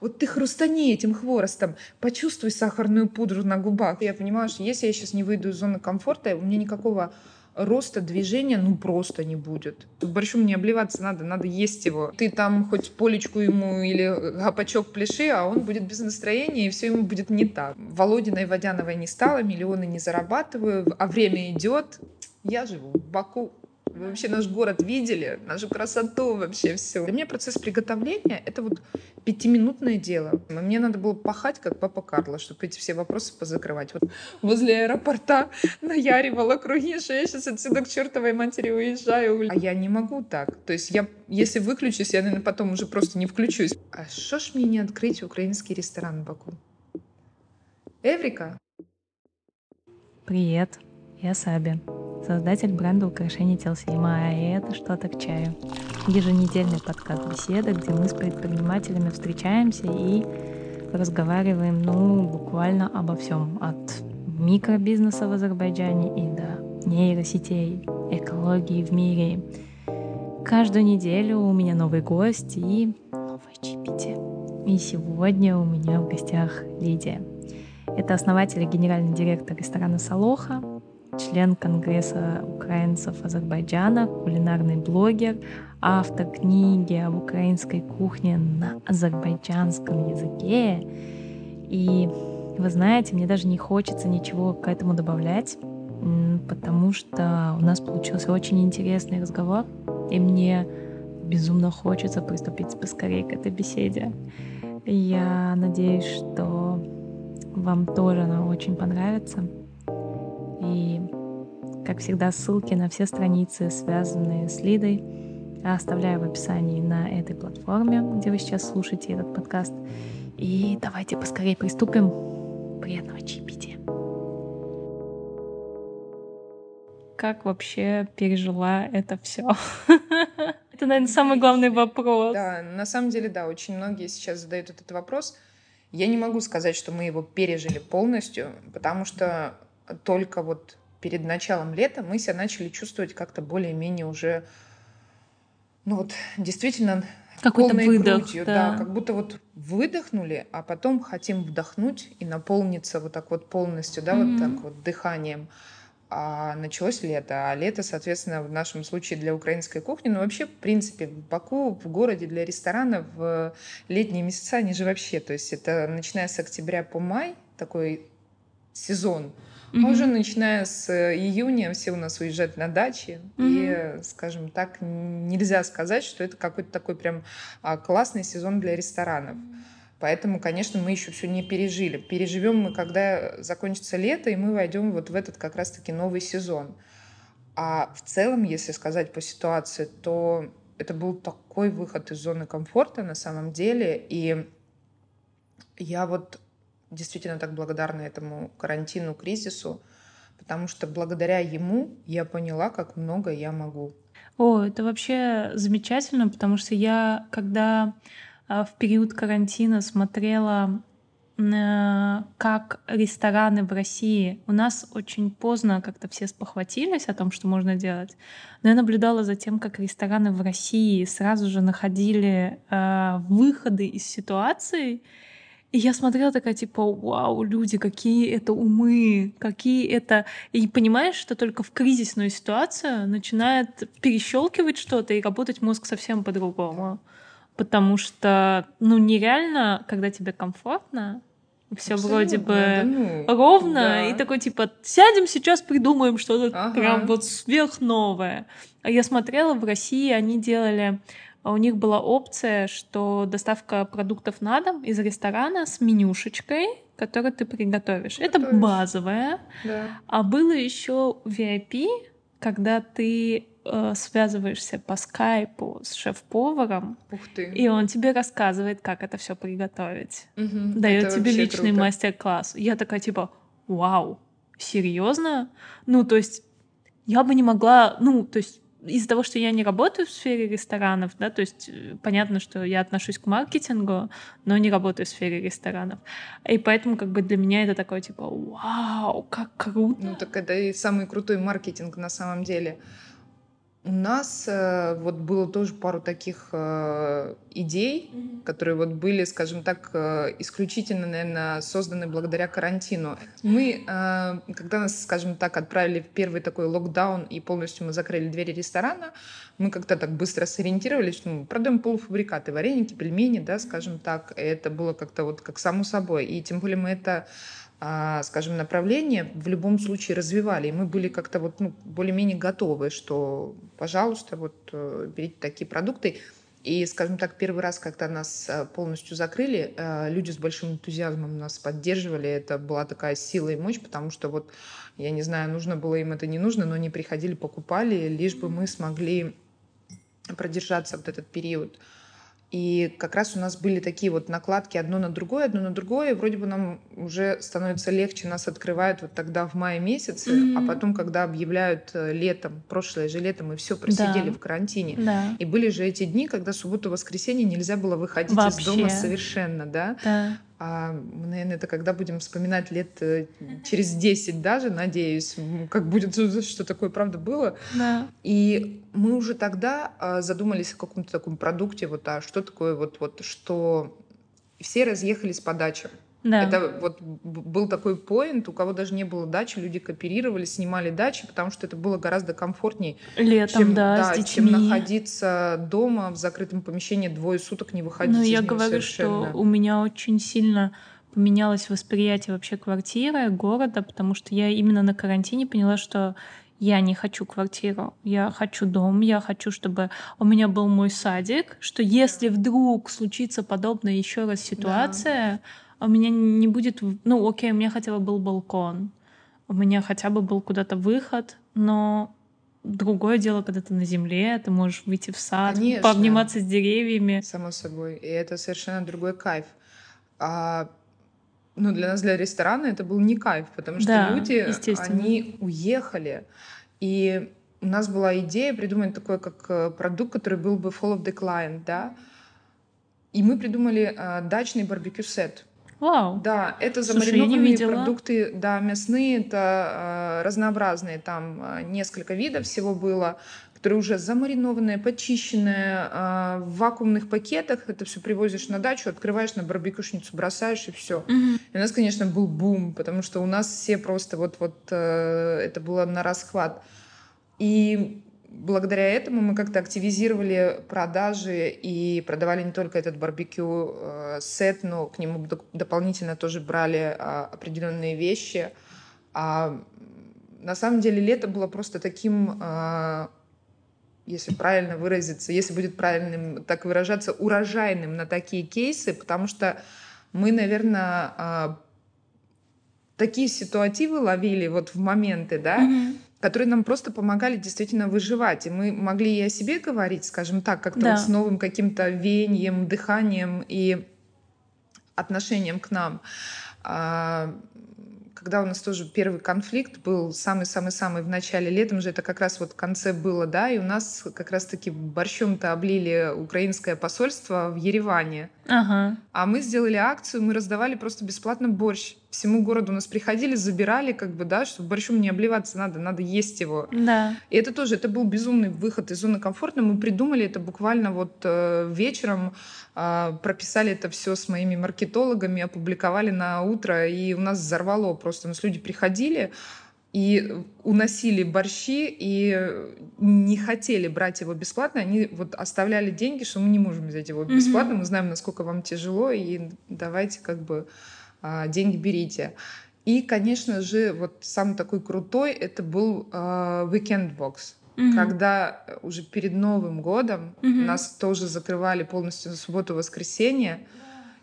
Вот ты хрустани этим хворостом, почувствуй сахарную пудру на губах. Я понимаю, что если я сейчас не выйду из зоны комфорта, у меня никакого роста движения ну просто не будет. Борщом не обливаться надо, надо есть его. Ты там хоть полечку ему или гапачок пляши, а он будет без настроения, и все ему будет не так. Володиной Водяновой не стало, миллионы не зарабатываю, а время идет. Я живу в Баку. Вы вообще наш город видели, нашу красоту вообще все. Для меня процесс приготовления — это вот пятиминутное дело. Мне надо было пахать, как папа Карло, чтобы эти все вопросы позакрывать. Вот возле аэропорта наяривала круги, что я сейчас отсюда к чертовой матери уезжаю. А я не могу так. То есть я, если выключусь, я, наверное, потом уже просто не включусь. А что ж мне не открыть украинский ресторан в Баку? Эврика? Привет, я Саби создатель бренда украшений Телсима, а это что-то к чаю. Еженедельный подкаст беседа, где мы с предпринимателями встречаемся и разговариваем, ну, буквально обо всем. От микробизнеса в Азербайджане и до нейросетей, экологии в мире. Каждую неделю у меня новый гость и новое чипити. И сегодня у меня в гостях Лидия. Это основатель и генеральный директор ресторана «Салоха», член Конгресса украинцев Азербайджана, кулинарный блогер, автор книги об украинской кухне на азербайджанском языке. И вы знаете, мне даже не хочется ничего к этому добавлять, потому что у нас получился очень интересный разговор, и мне безумно хочется приступить поскорее к этой беседе. Я надеюсь, что вам тоже она очень понравится. И, как всегда, ссылки на все страницы, связанные с Лидой, оставляю в описании на этой платформе, где вы сейчас слушаете этот подкаст. И давайте поскорее приступим. Приятного чаепития. Как вообще пережила это все? Это, наверное, самый главный вопрос. Да, на самом деле, да, очень многие сейчас задают этот вопрос. Я не могу сказать, что мы его пережили полностью, потому что только вот перед началом лета мы себя начали чувствовать как-то более-менее уже, ну вот, действительно какой-то выдох, грудью, да. да, как будто вот выдохнули, а потом хотим вдохнуть и наполниться вот так вот полностью, да, mm-hmm. вот так вот дыханием. А началось лето, а лето, соответственно, в нашем случае для украинской кухни, ну вообще, в принципе, в Баку, в городе для ресторанов в летние месяца, они же вообще, то есть это начиная с октября по май, такой сезон, Mm-hmm. А уже начиная с э, июня все у нас уезжают на дачи. Mm-hmm. И, скажем так, нельзя сказать, что это какой-то такой прям а, классный сезон для ресторанов. Поэтому, конечно, мы еще все не пережили. Переживем мы, когда закончится лето, и мы войдем вот в этот как раз-таки новый сезон. А в целом, если сказать по ситуации, то это был такой выход из зоны комфорта на самом деле. И я вот действительно так благодарна этому карантину, кризису, потому что благодаря ему я поняла, как много я могу. О, это вообще замечательно, потому что я, когда а, в период карантина смотрела как рестораны в России. У нас очень поздно как-то все спохватились о том, что можно делать. Но я наблюдала за тем, как рестораны в России сразу же находили э, выходы из ситуации и я смотрела такая, типа, вау, люди, какие это умы, какие это... И понимаешь, что только в кризисную ситуацию начинает перещелкивать что-то и работать мозг совсем по-другому. Потому что, ну, нереально, когда тебе комфортно, все вроде бы да, ну, ровно, да. и такой типа сядем сейчас придумаем что-то ага. прям вот сверхновое. А я смотрела в России, они делали у них была опция, что доставка продуктов на дом из ресторана с менюшечкой, которую ты приготовишь. Готовишь. Это базовое. Да. А было еще VIP, когда ты э, связываешься по скайпу с шеф-поваром, и он тебе рассказывает, как это все приготовить. Угу, Дает тебе личный круто. мастер-класс. Я такая типа, вау, серьезно? Ну, то есть я бы не могла, ну, то есть из-за того, что я не работаю в сфере ресторанов, да, то есть э, понятно, что я отношусь к маркетингу, но не работаю в сфере ресторанов. И поэтому как бы для меня это такое типа, вау, как круто. Ну так это и самый крутой маркетинг на самом деле. У нас э, вот было тоже пару таких э, идей, mm-hmm. которые вот были, скажем так, э, исключительно, наверное, созданы благодаря карантину. Мы, э, когда нас, скажем так, отправили в первый такой локдаун и полностью мы закрыли двери ресторана, мы как-то так быстро сориентировались, что мы продаем полуфабрикаты, вареники, пельмени, да, скажем так. И это было как-то вот как само собой. И тем более мы это скажем, направление в любом случае развивали. И мы были как-то вот, ну, более-менее готовы, что, пожалуйста, вот э, берите такие продукты. И, скажем так, первый раз, когда нас э, полностью закрыли, э, люди с большим энтузиазмом нас поддерживали. Это была такая сила и мощь, потому что вот, я не знаю, нужно было им это не нужно, но они приходили, покупали, лишь бы мы смогли продержаться вот этот период. И как раз у нас были такие вот накладки одно на другое, одно на другое. И вроде бы нам уже становится легче, нас открывают вот тогда в мае месяце, mm-hmm. а потом, когда объявляют э, летом, прошлое же лето, мы все просидели да. в карантине. Да. И были же эти дни, когда субботу-воскресенье нельзя было выходить Вообще. из дома совершенно, да? Да. А мы, наверное, это когда будем вспоминать лет э, через 10 даже, надеюсь, как будет, что такое правда было. Да. И мы уже тогда а, задумались о каком-то таком продукте, вот, а что такое вот, вот, что все разъехались по дачам. Да. Это вот был такой поинт, у кого даже не было дачи, люди кооперировали, снимали дачи, потому что это было гораздо комфортнее, Летом, чем, да, да, чем находиться дома в закрытом помещении двое суток не выходить. Ну, я говорю, совершенно. что у меня очень сильно поменялось восприятие вообще квартиры, города, потому что я именно на карантине поняла, что я не хочу квартиру, я хочу дом, я хочу, чтобы у меня был мой садик, что если вдруг случится подобная еще раз ситуация, да у меня не будет... Ну, окей, у меня хотя бы был балкон, у меня хотя бы был куда-то выход, но другое дело, когда ты на земле, ты можешь выйти в сад, Конечно. пообниматься с деревьями. Само собой. И это совершенно другой кайф. А, ну, для нас, для ресторана, это был не кайф, потому что да, люди, они уехали. И у нас была идея придумать такой как э, продукт, который был бы full of the client, да. И мы придумали э, дачный барбекю-сет. Вау. Да, это замаринованные Слушай, продукты, да, мясные, это э, разнообразные, там э, несколько видов всего было, которые уже замаринованные, почищенные, э, в вакуумных пакетах. Это все привозишь на дачу, открываешь на барбекюшницу, бросаешь и все. Угу. И у нас, конечно, был бум, потому что у нас все просто вот вот э, это было на расхват. И благодаря этому мы как-то активизировали продажи и продавали не только этот барбекю э, сет, но к нему дополнительно тоже брали а, определенные вещи. А на самом деле лето было просто таким, а, если правильно выразиться, если будет правильным так выражаться, урожайным на такие кейсы, потому что мы, наверное, а, такие ситуативы ловили вот в моменты, да, mm-hmm которые нам просто помогали действительно выживать. И мы могли и о себе говорить, скажем так, как-то да. вот с новым каким-то веянием, дыханием и отношением к нам. А, когда у нас тоже первый конфликт был самый-самый-самый в начале летом же, это как раз вот в конце было, да, и у нас как раз-таки борщом-то облили украинское посольство в Ереване. Ага. А мы сделали акцию, мы раздавали просто бесплатно борщ. Всему городу нас приходили, забирали, как бы, да, чтобы борщом не обливаться надо, надо есть его. Да. И это тоже, это был безумный выход из зоны комфорта. Мы придумали это буквально вот э, вечером, э, прописали это все с моими маркетологами, опубликовали на утро, и у нас взорвало просто. У нас люди приходили, и уносили борщи и не хотели брать его бесплатно, они вот оставляли деньги, что мы не можем взять его бесплатно, мы знаем, насколько вам тяжело, и давайте как бы а, деньги берите. И, конечно же, вот самый такой крутой это был uh, Weekend Box. Mm-hmm. Когда уже перед Новым годом mm-hmm. нас тоже закрывали полностью на субботу-воскресенье.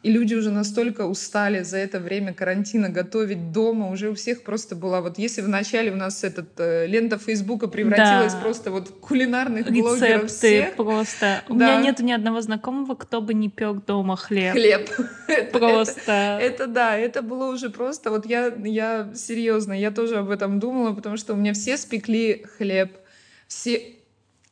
И люди уже настолько устали за это время карантина готовить дома. Уже у всех просто была вот... Если вначале у нас этот э, лента Фейсбука превратилась да. просто вот в кулинарных Рецепты блогеров всех. просто. У да. меня нет ни одного знакомого, кто бы не пек дома хлеб. Хлеб. Просто. Это, да, это было уже просто... Вот я, я серьезно, я тоже об этом думала, потому что у меня все спекли хлеб. Все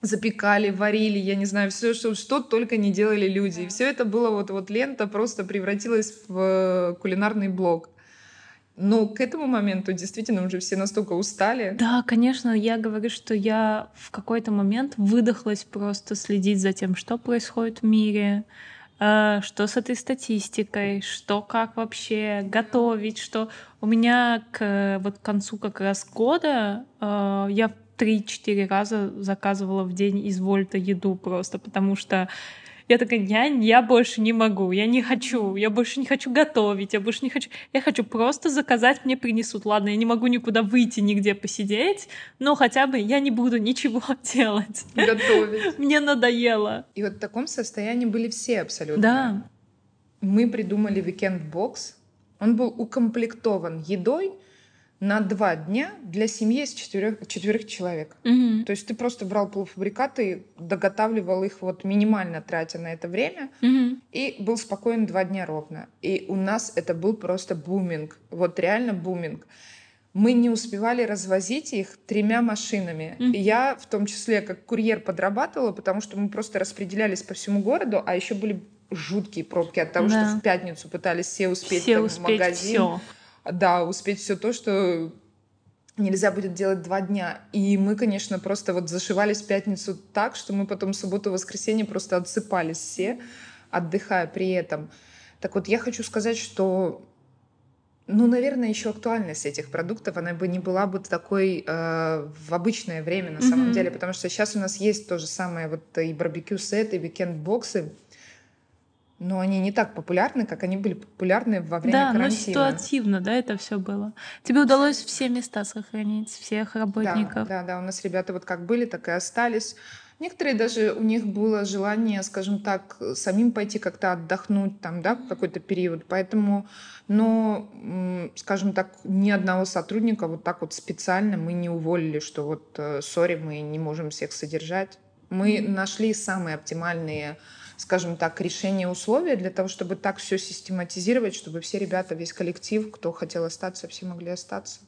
запекали, варили, я не знаю, все, что, что только не делали люди. И все это было вот, вот лента просто превратилась в кулинарный блог. Но к этому моменту действительно уже все настолько устали. Да, конечно, я говорю, что я в какой-то момент выдохлась просто следить за тем, что происходит в мире, э, что с этой статистикой, что как вообще готовить, что у меня к вот к концу как раз года э, я 3-4 раза заказывала в день из Вольта еду просто, потому что я такая, я, я больше не могу, я не хочу, я больше не хочу готовить, я больше не хочу. Я хочу просто заказать, мне принесут. Ладно, я не могу никуда выйти, нигде посидеть, но хотя бы я не буду ничего делать. Готовить. Мне надоело. И вот в таком состоянии были все абсолютно. Да. Мы придумали weekend-бокс. Он был укомплектован едой, на два дня для семьи из четырех, четверых человек. Мгм. То есть ты просто брал полуфабрикаты, доготавливал их вот минимально тратя на это время, Мгм. и был спокоен два дня ровно. И у нас это был просто буминг. Вот реально буминг. Мы не успевали развозить их тремя машинами. И я в том числе как курьер подрабатывала, потому что мы просто распределялись по всему городу, а еще были жуткие пробки от того, Да. что в пятницу пытались все успеть Все там, в успеть магазин. все. Да, успеть все то, что нельзя будет делать два дня. И мы, конечно, просто вот зашивались в пятницу так, что мы потом субботу воскресенье просто отсыпались все, отдыхая при этом. Так вот, я хочу сказать, что ну, наверное, еще актуальность этих продуктов, она бы не была бы такой э, в обычное время на самом Мгм. деле, потому что сейчас у нас есть то же самое, вот и барбекю сеты, и weekend boxы, но они не так популярны, как они были популярны во время Да, но карантина. ситуативно, да, это все было. Тебе удалось все места сохранить, всех работников. Да, да, да, у нас ребята вот как были, так и остались. Некоторые даже у них было желание, скажем так, самим пойти как-то отдохнуть там, да, какой-то период. Поэтому, но, скажем так, ни одного сотрудника вот так вот специально мы не уволили, что вот, э, сори, мы не можем всех содержать. Мы нашли самые оптимальные, скажем так, решения, условия для того, чтобы так все систематизировать, чтобы все ребята, весь коллектив, кто хотел остаться, все могли остаться.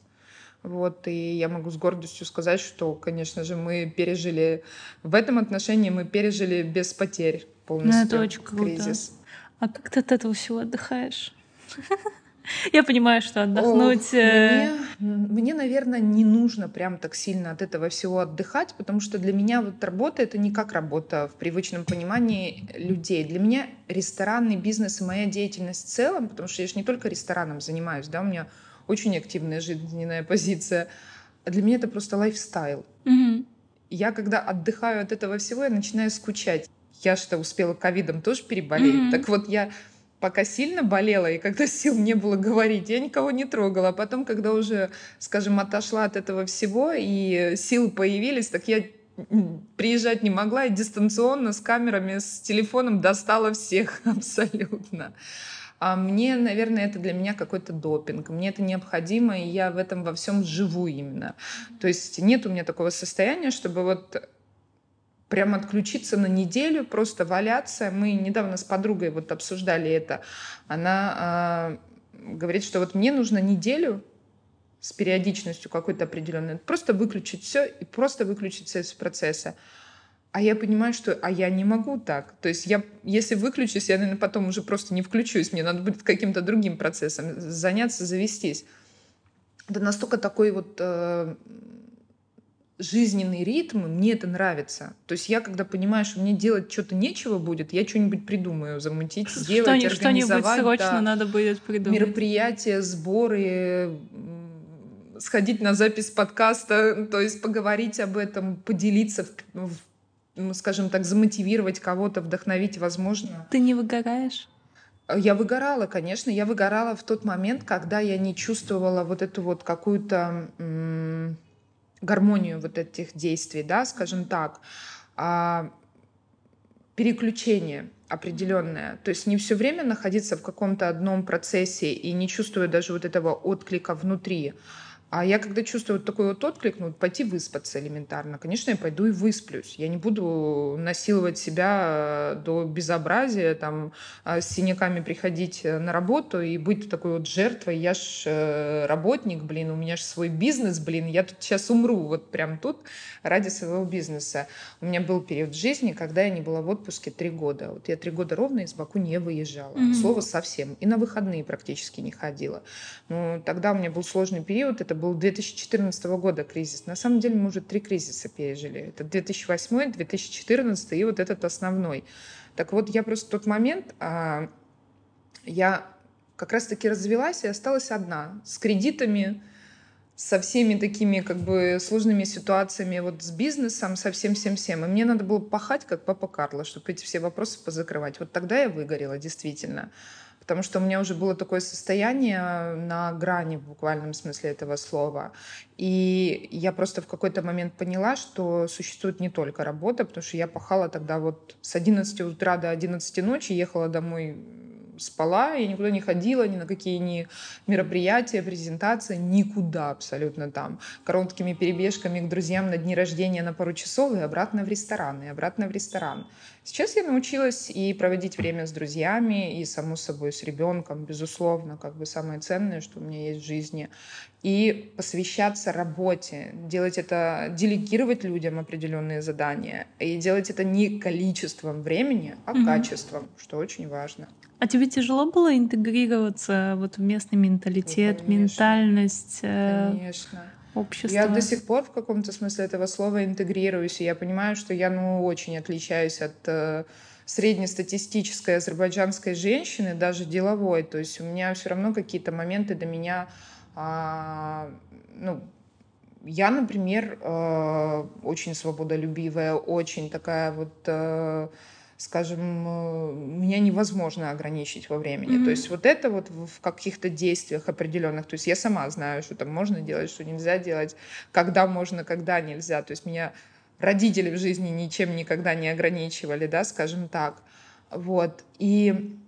Вот, и я могу с гордостью сказать, что, конечно же, мы пережили, в этом отношении мы пережили без потерь полностью Ну, это очень круто. кризис. А как ты от этого всего отдыхаешь? Я понимаю, что отдохнуть... Ох, э, мне, мне, наверное, не нужно прям так сильно от этого всего отдыхать, потому что для меня вот работа это не как работа в привычном понимании людей. Для меня ресторанный бизнес и моя деятельность в целом, потому что я же не только рестораном занимаюсь, да, у меня очень активная жизненная позиция. А для меня это просто лайфстайл. мгм. Я когда отдыхаю от этого всего, я начинаю скучать. Я что, успела ковидом тоже переболеть. Мгм. Так вот, я пока сильно болела, и когда сил не было говорить, я никого не трогала. А потом, когда уже, скажем, отошла от этого всего, и силы появились, так я приезжать не могла, и дистанционно с камерами, с телефоном достала всех абсолютно. А мне, наверное, это для меня какой-то допинг. Мне это необходимо, и я в этом во всем живу именно. То есть нет у меня такого состояния, чтобы вот прям отключиться на неделю, просто валяться. Мы недавно с подругой вот обсуждали это. Она а, говорит, что вот мне нужно неделю с периодичностью какой-то определенной, просто выключить все и просто выключить все из процесса. А я понимаю, что а я не могу так. То есть я, если выключусь, я, наверное, потом уже просто не включусь. Мне надо будет каким-то другим процессом заняться, завестись. Это настолько такой вот э, жизненный ритм, мне это нравится. То есть я, когда понимаю, что мне делать что-то нечего будет, я что-нибудь придумаю, замутить, сделать, Что-нибудь что-нибудь организовать. срочно да, надо будет придумать. мероприятия, сборы, сходить на запись подкаста, то есть поговорить об этом, поделиться, в- в- ну, скажем так, замотивировать кого-то, вдохновить, возможно. Ты не выгораешь? Я выгорала, конечно, я выгорала в тот момент, когда я не чувствовала вот эту вот какую-то м, гармонию вот этих действий, да, скажем так, а, переключение определенное. То есть не все время находиться в каком-то одном процессе и не чувствуя даже вот этого отклика внутри, А я когда чувствую вот такой вот отклик, ну, пойти выспаться элементарно, конечно, я пойду и высплюсь. Я не буду насиловать себя э, до безобразия, там, а, с синяками приходить э, на работу и быть такой вот жертвой. Я ж э, работник, блин, у меня же свой бизнес, блин, я тут сейчас умру, вот прям тут ради своего бизнеса. У меня был период жизни, когда я не была в отпуске три года. Вот я три года ровно из Баку не выезжала. Mm-hmm. Слово совсем. И на выходные практически не ходила. Ну, тогда у меня был сложный период, это был 2014 года кризис. На самом деле мы уже три кризиса пережили. Это 2008, 2014 и вот этот основной. Так вот, я просто в тот момент, а, я как раз-таки развелась и осталась одна, с кредитами, со всеми такими как бы сложными ситуациями вот с бизнесом, со всем-всем-всем. И мне надо было пахать, как папа Карло, чтобы эти все вопросы позакрывать. Вот тогда я выгорела, действительно потому что у меня уже было такое состояние на грани в буквальном смысле этого слова. И я просто в какой-то момент поняла, что существует не только работа, потому что я пахала тогда вот с 11 утра до 11 ночи, ехала домой спала, я никуда не ходила, ни на какие ни мероприятия, презентации, никуда абсолютно там. Короткими перебежками к друзьям на дни рождения на пару часов и обратно в ресторан, и обратно в ресторан. Сейчас я научилась и проводить время с друзьями, и, само собой, с ребенком, безусловно, как бы самое ценное, что у меня есть в жизни. И посвящаться работе, делать это, делегировать людям определенные задания, и делать это не количеством времени, а угу. качеством, что очень важно. А тебе тяжело было интегрироваться вот в местный менталитет, ну, ментальность? Э, конечно общества. Я до сих пор в каком-то смысле этого слова интегрируюсь, и я понимаю, что я ну, очень отличаюсь от э, среднестатистической азербайджанской женщины, даже деловой. То есть у меня все равно какие-то моменты до меня... А, ну, я, например, э, очень свободолюбивая, очень такая вот... Э, скажем, э, меня невозможно ограничить во времени. Mm-hmm. То есть вот это вот в каких-то действиях определенных, то есть я сама знаю, что там можно делать, что нельзя делать, когда можно, когда нельзя. То есть меня родители в жизни ничем никогда не ограничивали, да, скажем так. Вот. И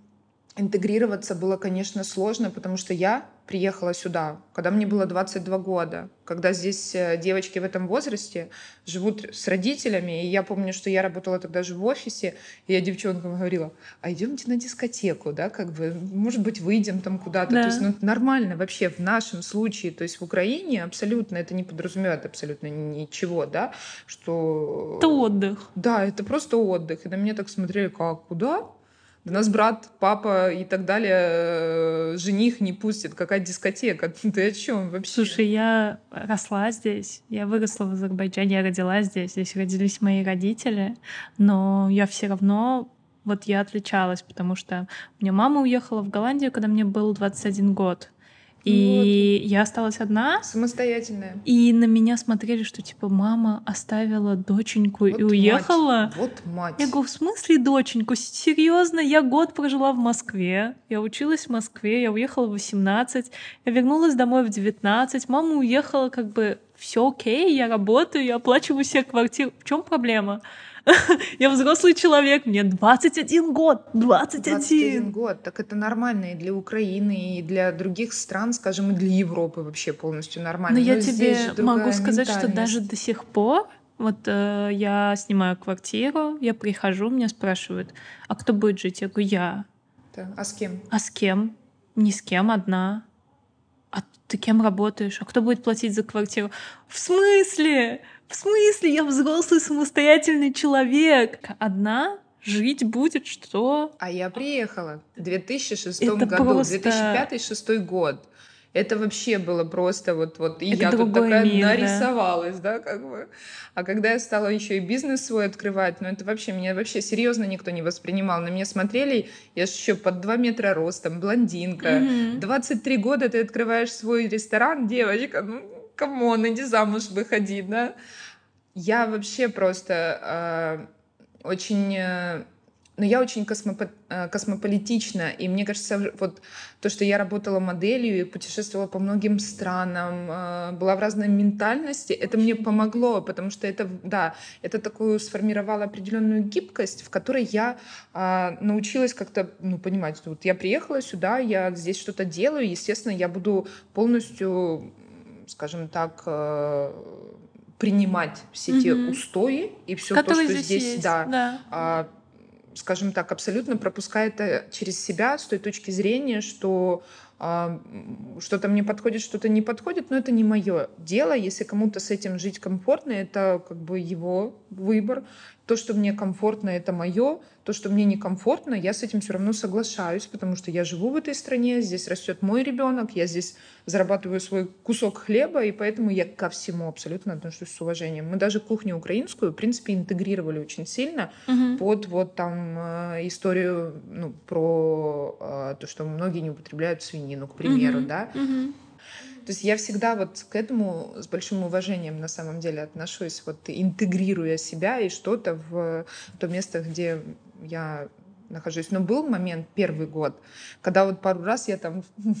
интегрироваться было, конечно, сложно, потому что я приехала сюда, когда мне было 22 года, когда здесь э, девочки в этом возрасте живут с родителями. И я помню, что я работала тогда же в офисе, и я девчонкам говорила, а идемте на дискотеку, да, как бы, может быть, выйдем там куда-то. Да. То есть, ну, нормально вообще в нашем случае, то есть в Украине абсолютно это не подразумевает абсолютно ничего, да, что... Это отдых. Да, это просто отдых. И на меня так смотрели, как, куда? Да нас брат, папа и так далее, э, жених не пустит. Какая дискотека? Ты о чем вообще? Слушай, я росла здесь, я выросла в Азербайджане, я родилась здесь, здесь родились мои родители, но я все равно вот я отличалась, потому что у меня мама уехала в Голландию, когда мне был 21 год. И вот. я осталась одна. Самостоятельная. И на меня смотрели, что типа мама оставила доченьку вот и уехала. Мать. Вот мать. Я говорю, в смысле доченьку? Серьезно? Я год прожила в Москве. Я училась в Москве, я уехала в 18. Я вернулась домой в 19. Мама уехала как бы все окей, я работаю, я оплачиваю себе квартиру. В чем проблема? Я взрослый человек, мне 21 год, 21. 21 год, так это нормально и для Украины, и для других стран, скажем, и для Европы вообще полностью нормально. Но, Но я тебе могу сказать, что даже до сих пор вот э, я снимаю квартиру, я прихожу, меня спрашивают, а кто будет жить? Я говорю, я. Да. А с кем? А с кем? Ни с кем, одна. А ты кем работаешь? А кто будет платить за квартиру? В смысле? В смысле? Я взрослый самостоятельный человек. Одна жить будет что? А я приехала в 2006 Это году, просто... 2005-2006 год. Это вообще было просто вот, вот и Это я тут такая мир, нарисовалась, да? да, как бы. А когда я стала еще и бизнес свой открывать, ну это вообще, меня вообще серьезно никто не воспринимал. На меня смотрели, я же еще под 2 метра ростом, блондинка. Mm-hmm. 23 года ты открываешь свой ресторан, девочка, ну come on, иди замуж выходи, да. Я вообще просто э, очень... Э, но я очень космопо э, космополитична, и мне кажется, вот то, что я работала моделью и путешествовала по многим странам, э, была в разной ментальности, это мне помогло, потому что это, да, это такую сформировало определенную гибкость, в которой я э, научилась как-то, ну, понимать, вот я приехала сюда, я здесь что-то делаю, естественно, я буду полностью скажем так, э, принимать все те устои и все то, что здесь, здесь есть. да, да. А, скажем так, абсолютно пропускает это через себя с той точки зрения, что а, что-то мне подходит, что-то не подходит, но это не мое дело. Если кому-то с этим жить комфортно, это как бы его выбор. То, что мне комфортно, это мое. То, что мне некомфортно, я с этим все равно соглашаюсь, потому что я живу в этой стране, здесь растет мой ребенок, я здесь зарабатываю свой кусок хлеба, и поэтому я ко всему абсолютно отношусь с уважением. Мы даже кухню украинскую, в принципе, интегрировали очень сильно угу. под вот там э, историю ну, про э, то, что многие не употребляют свинину, к примеру, угу. да. Угу. То есть я всегда вот к этому с большим уважением на самом деле отношусь, вот интегрируя себя и что-то в то место, где я нахожусь. Но был момент, первый год, когда вот пару раз я там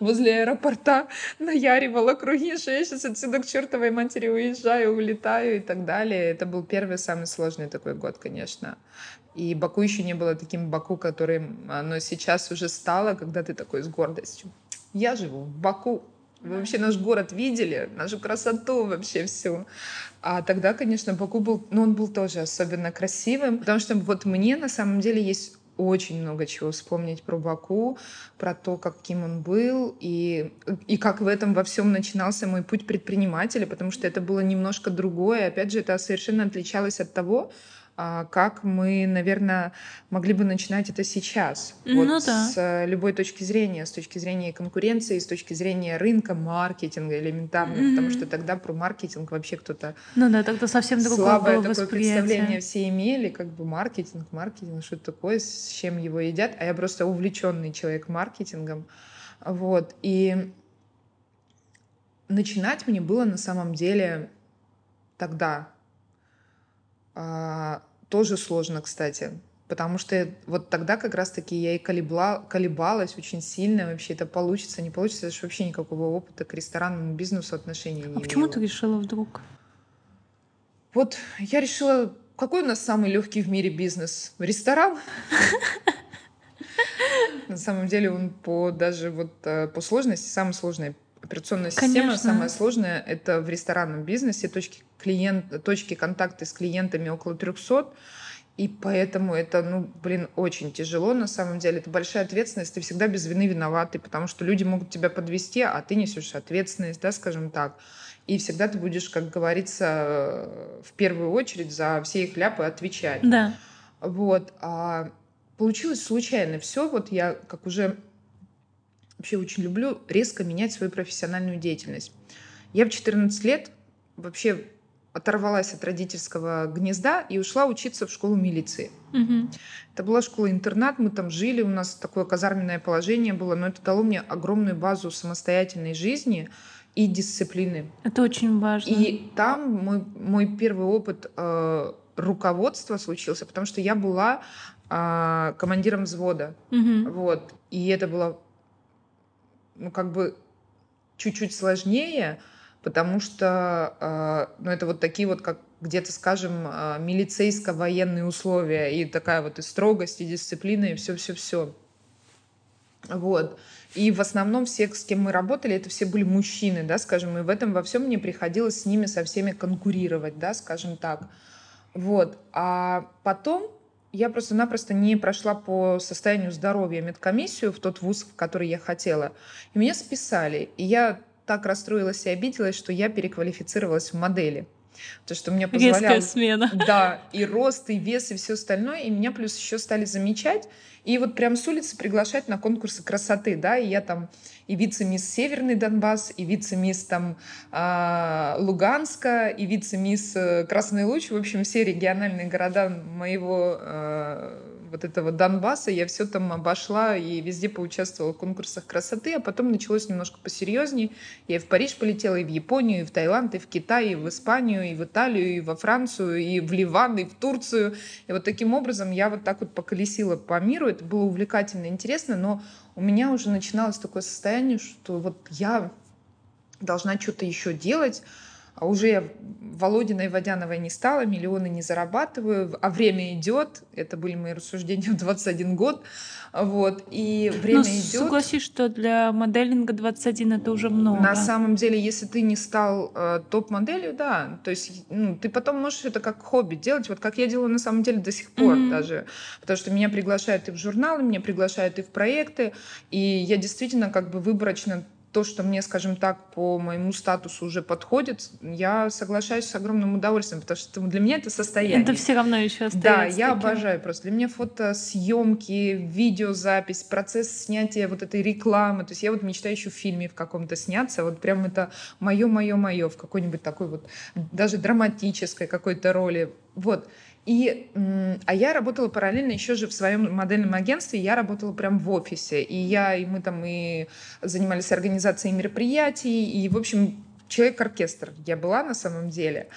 возле аэропорта наяривала круги, что я сейчас отсюда к чертовой матери уезжаю, улетаю и так далее. Это был первый самый сложный такой год, конечно. И Баку еще не было таким Баку, которым оно сейчас уже стало, когда ты такой с гордостью. Я живу в Баку. Вы вообще наш город видели, нашу красоту вообще всю. А тогда, конечно, Баку был, ну, он был тоже особенно красивым, потому что вот мне на самом деле есть очень много чего вспомнить про Баку, про то, каким он был, и, и как в этом во всем начинался мой путь предпринимателя, потому что это было немножко другое. Опять же, это совершенно отличалось от того, как мы, наверное, могли бы начинать это сейчас. Ну, вот да. С э, любой точки зрения, с точки зрения конкуренции, с точки зрения рынка, маркетинга элементарно, mm-hmm. потому что тогда про маркетинг вообще кто-то... Ну да, тогда совсем другое слабое было такое представление все имели, как бы маркетинг, маркетинг, что такое, с чем его едят. А я просто увлеченный человек маркетингом. Вот. И начинать мне было на самом деле тогда а, тоже сложно, кстати. Потому что вот тогда как раз-таки я и колебла, колебалась очень сильно. Вообще это получится, не получится. Я же вообще никакого опыта к ресторанному бизнесу отношения не А почему ты решила вдруг? Вот я решила, какой у нас самый легкий в мире бизнес? Ресторан? На самом деле он по даже вот э, по сложности самый сложный операционная система Конечно. самая сложная это в ресторанном бизнесе точки клиент точки контакта с клиентами около 300 и поэтому это, ну, блин, очень тяжело на самом деле. Это большая ответственность, ты всегда без вины виноватый, потому что люди могут тебя подвести, а ты несешь ответственность, да, скажем так. И всегда ты будешь, как говорится, в первую очередь за все их ляпы отвечать. Да. Вот. А получилось случайно все. Вот я, как уже вообще очень люблю резко менять свою профессиональную деятельность. Я в 14 лет вообще оторвалась от родительского гнезда и ушла учиться в школу милиции. Угу. Это была школа-интернат, мы там жили, у нас такое казарменное положение было, но это дало мне огромную базу самостоятельной жизни и дисциплины. Это очень важно. И там мой, мой первый опыт э, руководства случился, потому что я была э, командиром взвода. Угу. Вот. И это было ну, как бы чуть-чуть сложнее, потому что э, ну, это вот такие вот, как где-то, скажем, э, милицейско-военные условия, и такая вот и строгость, и дисциплина, и все-все-все. Вот. И в основном все, с кем мы работали, это все были мужчины, да, скажем, и в этом во всем мне приходилось с ними со всеми конкурировать, да, скажем так. Вот. А потом я просто-напросто не прошла по состоянию здоровья медкомиссию в тот вуз, в который я хотела. И меня списали. И я так расстроилась и обиделась, что я переквалифицировалась в модели. То, что мне позволяло... Резкая смена. Да, и рост, и вес, и все остальное. И меня плюс еще стали замечать. И вот прям с улицы приглашать на конкурсы красоты, да, и я там и вице-мисс Северный Донбасс, и вице-мисс там э, Луганска, и вице-мисс э, Красный Луч, в общем, все региональные города моего э, вот этого Донбасса, я все там обошла и везде поучаствовала в конкурсах красоты, а потом началось немножко посерьезнее. Я и в Париж полетела, и в Японию, и в Таиланд, и в Китай, и в Испанию, и в Италию, и во Францию, и в Ливан, и в Турцию. И вот таким образом я вот так вот поколесила по миру. Это было увлекательно, интересно, но у меня уже начиналось такое состояние, что вот я должна что-то еще делать, а уже я Володиной Водяновой не стала, миллионы не зарабатываю, а время идет. Это были мои рассуждения в 21 год. Вот, и время ну, идет. Согласись, что для моделинга 21 это уже много. На самом деле, если ты не стал э, топ-моделью, да, то есть ну, ты потом можешь это как хобби делать, вот как я делаю на самом деле до сих пор mm-hmm. даже, потому что меня приглашают и в журналы, меня приглашают и в проекты, и я действительно как бы выборочно то, что мне, скажем так, по моему статусу уже подходит, я соглашаюсь с огромным удовольствием, потому что для меня это состояние. Это все равно еще остается. Да, я таким. обожаю просто. Для меня фотосъемки, видеозапись, процесс снятия вот этой рекламы. То есть я вот мечтаю еще в фильме в каком-то сняться. Вот прям это мое, мое, мое в какой-нибудь такой вот даже драматической какой-то роли. Вот. И, а я работала параллельно еще же в своем модельном агентстве, я работала прям в офисе. И я, и мы там и занимались организацией мероприятий, и, в общем, человек-оркестр я была на самом деле.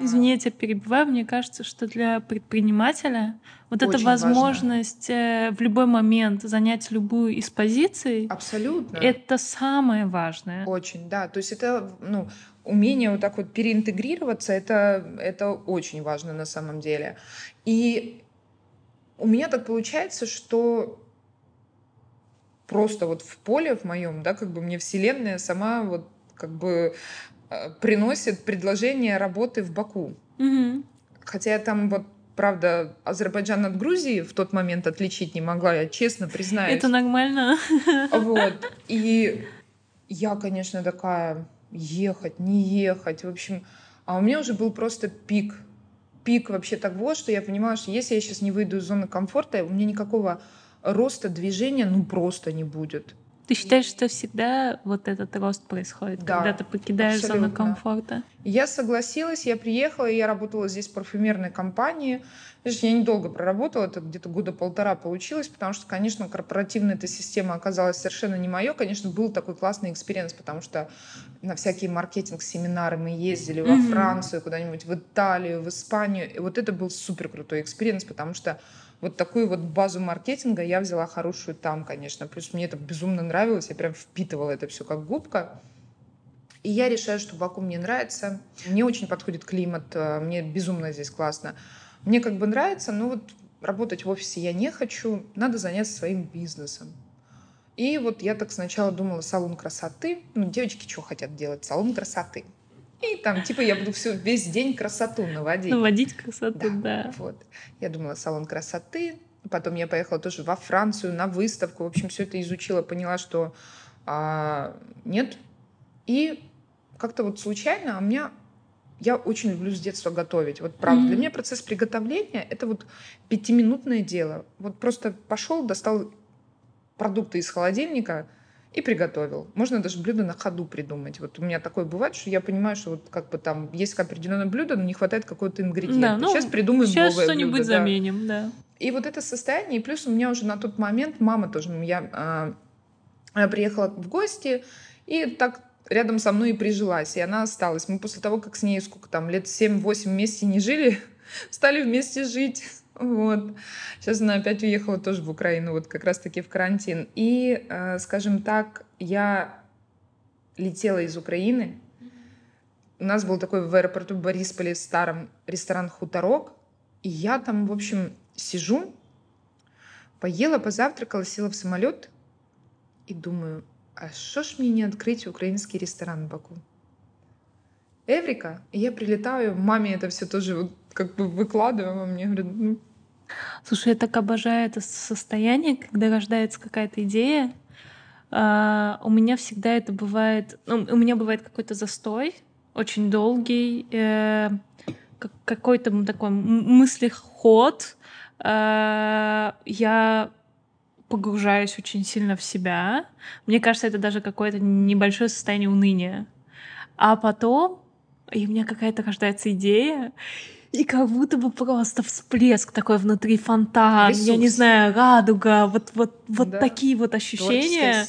Извини, я тебя перебиваю. Мне кажется, что для предпринимателя вот Очень эта возможность важно. Э, в любой момент занять любую из позиций, абсолютно, это самое важное. Очень, да. То есть это, ну, умение вот так вот переинтегрироваться, это, это очень важно на самом деле. И у меня так получается, что просто вот в поле в моем, да, как бы мне вселенная сама вот как бы э, приносит предложение работы в Баку. Угу. Хотя я там вот правда, Азербайджан от Грузии в тот момент отличить не могла, я честно признаюсь. Это нормально. Вот. И я, конечно, такая, ехать, не ехать. В общем, а у меня уже был просто пик. Пик вообще того, что я понимала, что если я сейчас не выйду из зоны комфорта, у меня никакого роста движения ну просто не будет. Ты считаешь, что всегда вот этот рост происходит, да, когда ты покидаешь абсолютно. зону комфорта? Я согласилась, я приехала, я работала здесь в парфюмерной компании. Знаешь, я недолго проработала, это где-то года полтора получилось, потому что, конечно, корпоративная эта система оказалась совершенно не мое. Конечно, был такой классный experience, потому что на всякие маркетинг-семинары мы ездили во Францию, куда-нибудь в Италию, в Испанию. И вот это был супер крутой experience, потому что вот такую вот базу маркетинга я взяла хорошую там, конечно. Плюс мне это безумно нравилось, я прям впитывала это все как губка. И я решаю, что Баку мне нравится. Мне очень подходит климат, э, мне безумно здесь классно. Мне как бы нравится, но вот работать в офисе я не хочу, надо заняться своим бизнесом. И вот я так сначала думала, салон красоты. Ну, девочки что хотят делать? Салон красоты. И там, типа, я буду все, весь день красоту наводить. Наводить красоту, да. да. Вот. Я думала, салон красоты. Потом я поехала тоже во Францию на выставку. В общем, все это изучила, поняла, что а, нет. И как-то вот случайно, у меня я очень люблю с детства готовить. Вот правда, mm-hmm. для меня процесс приготовления это вот пятиминутное дело. Вот просто пошел, достал продукты из холодильника, и приготовил. Можно даже блюдо на ходу придумать. Вот у меня такое бывает, что я понимаю, что вот как бы там есть определенное блюдо, но не хватает какого-то ингредиента. Да, ну, сейчас придумаем сейчас новое что-нибудь блюдо, заменим, да. да. И вот это состояние, и плюс у меня уже на тот момент мама тоже, я, а, приехала в гости, и так рядом со мной и прижилась, и она осталась. Мы после того, как с ней сколько там, лет 7-8 вместе не жили, стали вместе жить. Вот. Сейчас она опять уехала тоже в Украину, вот как раз-таки в карантин. И, э, скажем так, я летела из Украины. У нас был такой в аэропорту Борисполе старом ресторан «Хуторок». И я там, в общем, сижу, поела, позавтракала, села в самолет и думаю, а что ж мне не открыть украинский ресторан в Баку? Эврика. И я прилетаю, маме это все тоже вот как бы выкладываю, мама мне говорит, ну, Слушай, я так обожаю это состояние, когда рождается какая-то идея. Uh, у меня всегда это бывает, ну, у меня бывает какой-то застой, очень долгий, э, какой-то такой мыслеход. Э, я погружаюсь очень сильно в себя. Мне кажется, это даже какое-то небольшое состояние уныния. А потом и у меня какая-то рождается идея, и как будто бы просто всплеск такой внутри фонтан, Ресурс. я не знаю, радуга, вот, вот, вот да. такие вот ощущения.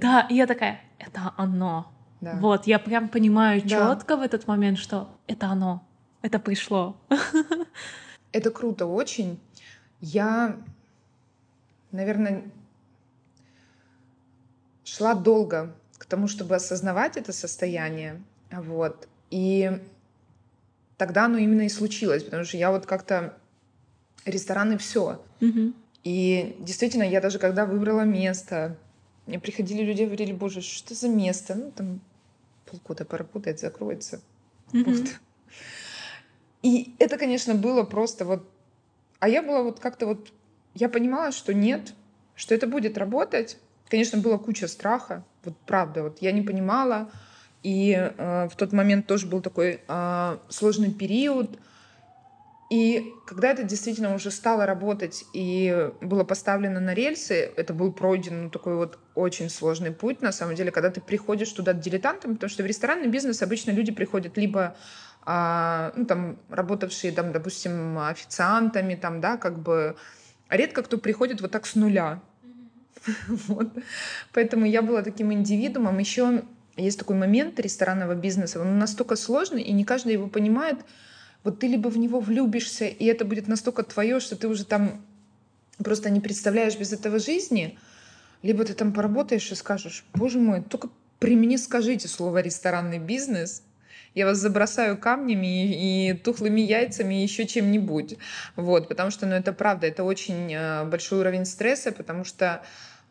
Да, и я такая, это оно. Да. Вот, я прям понимаю да. четко в этот момент, что это оно, это пришло. Это круто очень. Я, наверное, шла долго к тому, чтобы осознавать это состояние. Вот. И тогда оно именно и случилось, потому что я вот как-то рестораны все. Мгм. И действительно, я даже когда выбрала место, мне приходили люди и говорили, боже, что за место? Ну, там полгода поработает, закроется. Мгм. Вот. И это, конечно, было просто вот... А я была вот как-то вот... Я понимала, что нет, что это будет работать. Конечно, была куча страха, вот правда. Вот я не понимала. И э, в тот момент тоже был такой э, сложный период. И когда это действительно уже стало работать и было поставлено на рельсы, это был пройден ну, такой вот очень сложный путь, на самом деле, когда ты приходишь туда дилетантом, потому что в ресторанный бизнес обычно люди приходят либо а, ну, там, работавшие, там, допустим, официантами, там, да, как бы, редко кто приходит вот так с нуля. Вот. Поэтому я была таким индивидуумом. Еще есть такой момент ресторанного бизнеса, он настолько сложный, и не каждый его понимает. Вот ты либо в него влюбишься, и это будет настолько твое, что ты уже там просто не представляешь без этого жизни, либо ты там поработаешь и скажешь, боже мой, только при мне скажите слово ресторанный бизнес, я вас забросаю камнями и, и тухлыми яйцами и еще чем-нибудь. Вот, потому что, ну, это правда, это очень э, большой уровень стресса, потому что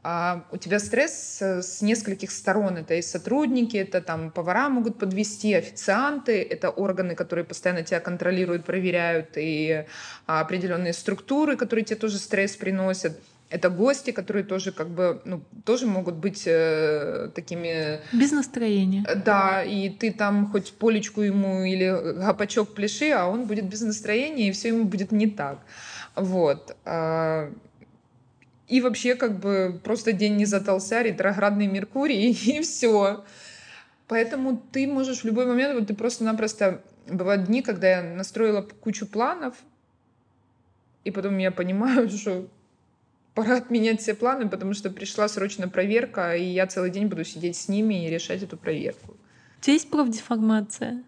а, у тебя стресс с нескольких сторон. Это и сотрудники, это там повара могут подвести, официанты, это органы, которые постоянно тебя контролируют, проверяют, и а, определенные структуры, которые тебе тоже стресс приносят. Это гости, которые тоже как бы, ну, тоже могут быть э, такими... Без настроения. Да, и ты там хоть полечку ему или гапачок пляши, а он будет без настроения, и все ему будет не так. Вот. И вообще как бы просто день не затолся, ретроградный Меркурий, и все. Поэтому ты можешь в любой момент, вот ты просто-напросто... Бывают дни, когда я настроила кучу планов, и потом я понимаю, что пора отменять все планы, потому что пришла срочно проверка, и я целый день буду сидеть с ними и решать эту проверку. У тебя есть профдеформация?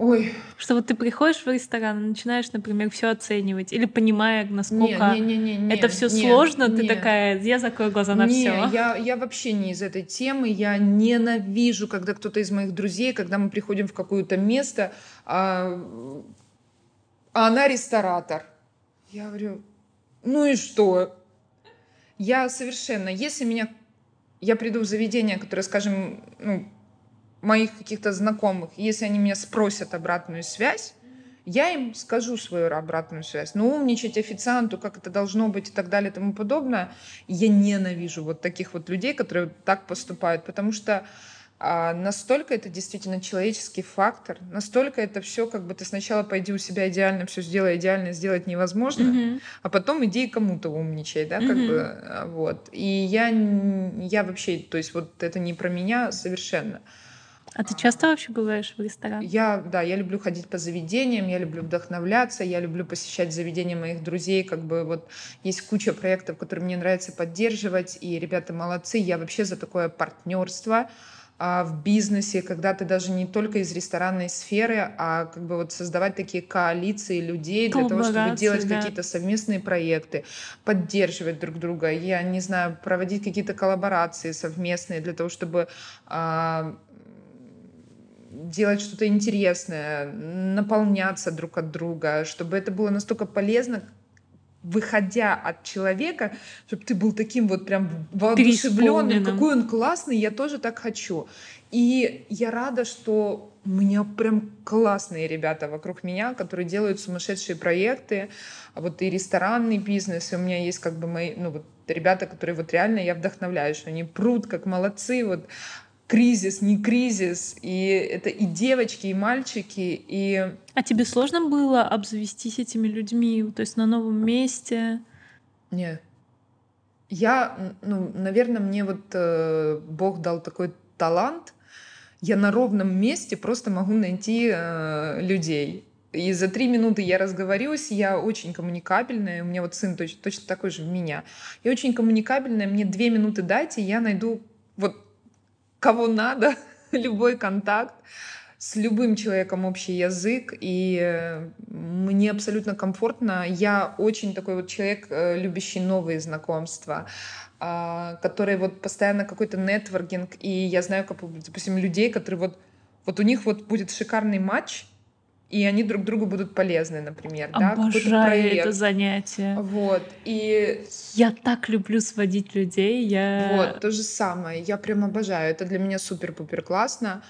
Ой. Что вот ты приходишь в ресторан и начинаешь, например, все оценивать, или понимая, насколько не, не, не, не, это все не, сложно, не. ты такая, я закрою глаза на не, все. Я, я вообще не из этой темы. Я ненавижу, когда кто-то из моих друзей, когда мы приходим в какое-то место, а, а она ресторатор. Я говорю, ну и что? Я совершенно, если меня, я приду в заведение, которое, скажем, ну, моих каких-то знакомых, если они меня спросят обратную связь, я им скажу свою обратную связь. Ну, умничать официанту, как это должно быть и так далее и тому подобное. Я ненавижу вот таких вот людей, которые так поступают, потому что а, настолько это действительно человеческий фактор, настолько это все, как бы ты сначала пойди у себя идеально, все сделай идеально, сделать невозможно, Мгм. а потом иди и кому-то умничай, да, как Мгм. бы, а, вот. И я, я вообще, то есть вот это не про меня совершенно. А ты часто вообще бываешь в ресторане? Я, да, я люблю ходить по заведениям, я люблю вдохновляться, я люблю посещать заведения моих друзей, как бы вот есть куча проектов, которые мне нравится поддерживать, и ребята молодцы, я вообще за такое партнерство а, в бизнесе, когда ты даже не только из ресторанной сферы, а как бы вот создавать такие коалиции людей для того, чтобы делать да. какие-то совместные проекты, поддерживать друг друга, я не знаю, проводить какие-то коллаборации совместные для того, чтобы а, делать что-то интересное, наполняться друг от друга, чтобы это было настолько полезно, выходя от человека, чтобы ты был таким вот прям воодушевленным, какой он классный, я тоже так хочу. И я рада, что у меня прям классные ребята вокруг меня, которые делают сумасшедшие проекты, а вот и ресторанный бизнес, и у меня есть как бы мои, ну вот ребята, которые вот реально я вдохновляю, что они прут как молодцы, вот кризис, не кризис, и это и девочки, и мальчики, и А тебе сложно было обзавестись этими людьми, то есть на новом месте? Не. Я, ну, наверное, мне вот э, Бог дал такой талант. Я на ровном месте просто могу найти э, людей. И за три минуты я разговорюсь, я очень коммуникабельная, у меня вот сын точ- точно такой же в меня. Я очень коммуникабельная, мне две минуты дайте, я найду кого надо, любой контакт, с любым человеком общий язык, и э, мне абсолютно комфортно. Я очень такой вот человек, э, любящий новые знакомства, а, который вот постоянно какой-то нетворкинг, и я знаю, как, допустим, людей, которые вот вот у них вот будет шикарный матч, и они друг другу будут полезны, например, да, Обожаю это занятие. Вот, и... Я так люблю сводить людей, я... Вот, то же самое, я прям обожаю, это для меня супер-пупер классно.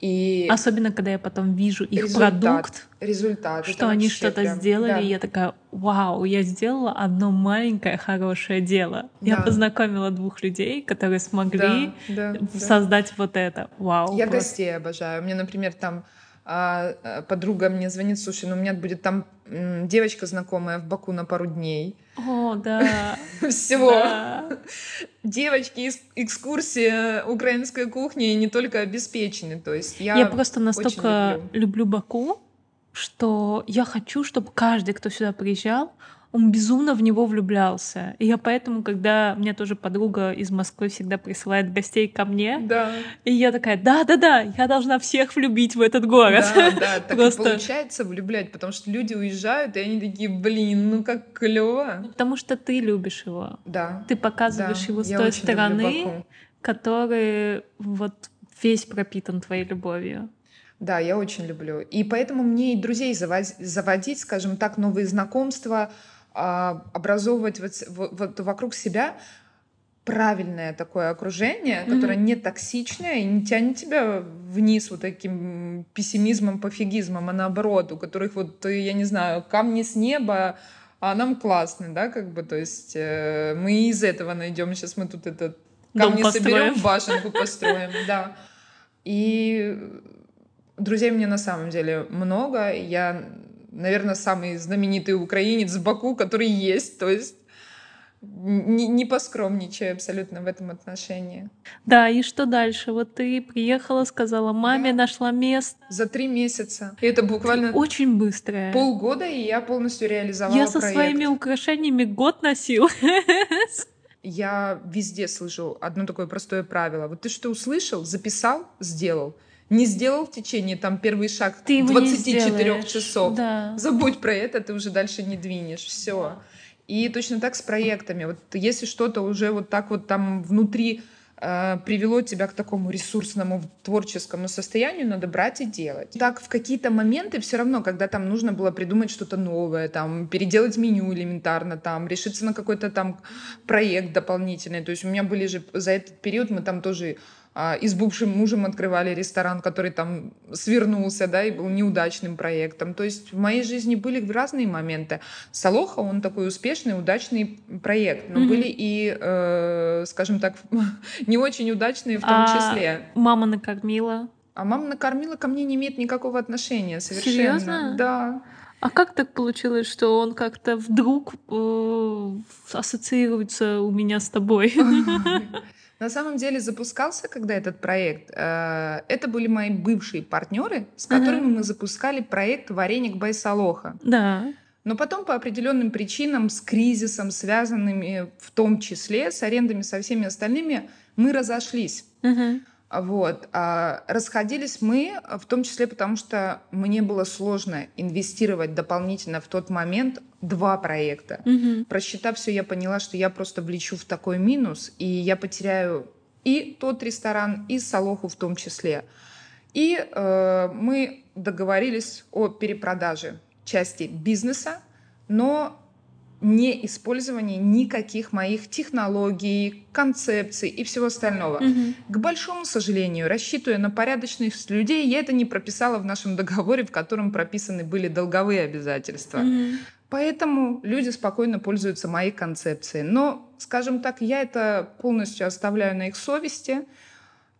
И Особенно, когда я потом вижу их результат, продукт, результат, что они что-то прям, сделали, да. и я такая, вау, я сделала одно маленькое хорошее дело. Да. Я познакомила двух людей, которые смогли да, да, создать да. вот это. Вау. Я просто. гостей обожаю. Мне, например, там подруга мне звонит, слушай, ну у меня будет там девочка знакомая в Баку на пару дней. О, да. Все. Девочки, экскурсия украинской кухни не только обеспечены. То есть я, я просто настолько люблю. люблю Баку, что я хочу, чтобы каждый, кто сюда приезжал, он безумно в него влюблялся. И я поэтому, когда мне тоже подруга из Москвы всегда присылает гостей ко мне, да. и я такая, да-да-да, я должна всех влюбить в этот город. Да, да, так Просто... и получается влюблять, потому что люди уезжают, и они такие, блин, ну как клево. Потому что ты любишь его. Да. Ты показываешь да. его с той стороны, который вот весь пропитан твоей любовью. Да, я очень люблю. И поэтому мне и друзей заводить, скажем так, новые знакомства, образовывать вот, вот вокруг себя правильное такое окружение, mm-hmm. которое не токсичное и не тянет тебя вниз вот таким пессимизмом, пофигизмом, а наоборот, у которых вот, я не знаю, камни с неба, а нам классно, да, как бы, то есть э, мы из этого найдем, сейчас мы тут этот камни Дом соберем, башенку построим, да. И друзей мне на самом деле много, я наверное, самый знаменитый украинец в Баку, который есть. То есть не, не поскромничаю абсолютно в этом отношении. Да, и что дальше? Вот ты приехала, сказала маме, да. нашла место. За три месяца. И это буквально... Ты очень быстро. Полгода, и я полностью реализовала Я со проект. своими украшениями год носил. Я везде слышу одно такое простое правило. Вот ты что услышал, записал, сделал не сделал в течение там первый шаг ты 24 часов, да. забудь про это, ты уже дальше не двинешь. Все. И точно так с проектами. Вот если что-то уже вот так вот там внутри э, привело тебя к такому ресурсному творческому состоянию, надо брать и делать. Так в какие-то моменты все равно, когда там нужно было придумать что-то новое, там переделать меню элементарно, там решиться на какой-то там проект дополнительный. То есть у меня были же за этот период мы там тоже и с бывшим мужем открывали ресторан, который там свернулся, да, и был неудачным проектом. То есть в моей жизни были разные моменты. Салоха, он такой успешный, удачный проект, но mm-hmm. были и, э, скажем так, не очень удачные в том а числе. Мама накормила? А мама накормила ко мне не имеет никакого отношения совершенно. Серьезно? Да. А как так получилось, что он как-то вдруг э, ассоциируется у меня с тобой? На самом деле запускался, когда этот проект, э, это были мои бывшие партнеры, с которыми uh-huh. мы запускали проект «Вареник Байсалоха». Да. Но потом по определенным причинам, с кризисом, связанными в том числе с арендами, со всеми остальными, мы разошлись. Uh-huh. Вот. А расходились мы в том числе потому, что мне было сложно инвестировать дополнительно в тот момент два проекта. Угу. Просчитав все, я поняла, что я просто влечу в такой минус, и я потеряю и тот ресторан, и Салоху в том числе. И э, мы договорились о перепродаже части бизнеса, но не использование никаких моих технологий, концепций и всего остального. Угу. К большому сожалению, рассчитывая на порядочных людей, я это не прописала в нашем договоре, в котором прописаны были долговые обязательства. Угу. Поэтому люди спокойно пользуются моей концепцией. Но, скажем так, я это полностью оставляю на их совести.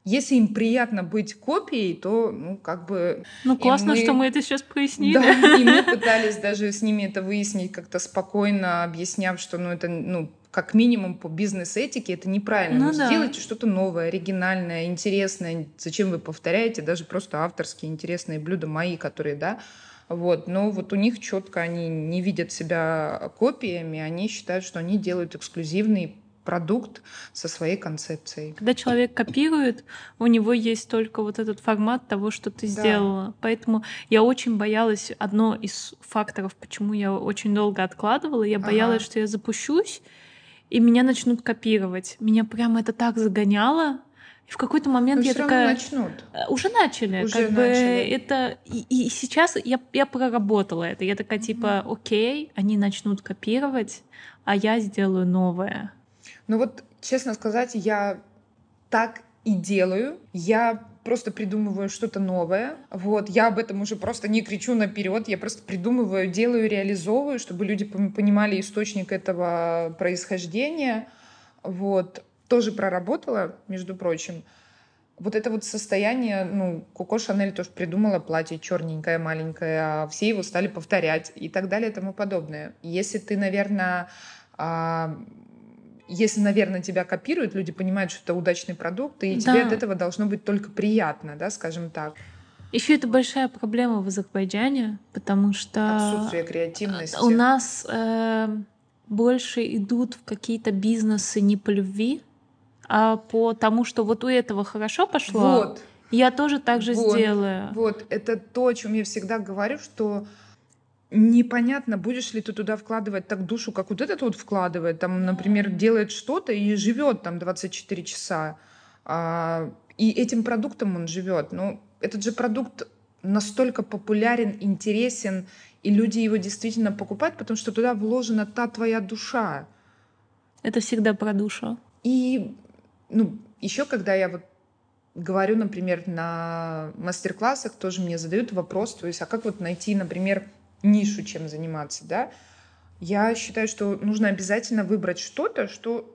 Если им приятно быть копией, то, ну, как бы... Ну, классно, мы... что мы это сейчас прояснили. Да, и мы пытались даже с ними это выяснить как-то спокойно, объясняв, что, ну, это, ну, как минимум по бизнес-этике это неправильно. Ну, ну, да. Сделайте что-то новое, оригинальное, интересное. Зачем вы повторяете даже просто авторские интересные блюда мои, которые, да, вот. Но вот у них четко они не видят себя копиями, они считают, что они делают эксклюзивный продукт со своей концепцией. Когда человек копирует, у него есть только вот этот формат того, что ты да. сделала. Поэтому я очень боялась, одно из факторов, почему я очень долго откладывала, я боялась, ага. что я запущусь, и меня начнут копировать. Меня прямо это так загоняло, И в какой-то момент Но я всё такая... начнут. Э, Уже начали. Уже как бы начали. это... И, и сейчас я, я проработала это. Я такая типа, окей, они начнут копировать, а я сделаю новое. Ну вот, честно сказать, я так и делаю. Я просто придумываю что-то новое. Вот, я об этом уже просто не кричу наперед, я просто придумываю, делаю, реализовываю, чтобы люди понимали источник этого происхождения. Вот, тоже проработала, между прочим. Вот это вот состояние, ну, Коко Шанель тоже придумала платье черненькое, маленькое, а все его стали повторять и так далее и тому подобное. Если ты, наверное, а, если, наверное, тебя копируют, люди понимают, что это удачный продукт, и тебе Да. от этого должно быть только приятно, да, скажем так. Еще это большая проблема в Азербайджане, потому что Отсутствие креативности. у нас э, больше идут в какие-то бизнесы не по любви, а по тому, что вот у этого хорошо пошло, Вот, я тоже так же Вот. сделаю. вот, это то, о чем я всегда говорю, что непонятно, будешь ли ты туда вкладывать так душу, как вот этот вот вкладывает, там, например, делает что-то и живет там 24 часа, А, и этим продуктом он живет. Ну, этот же продукт настолько популярен, интересен, и люди его действительно покупают, потому что туда вложена та твоя душа. Это всегда про душу. И ну, еще когда я вот говорю, например, на мастер-классах, тоже мне задают вопрос, то есть, а как вот найти, например, нишу, чем заниматься, да? Я считаю, что нужно обязательно выбрать что-то, что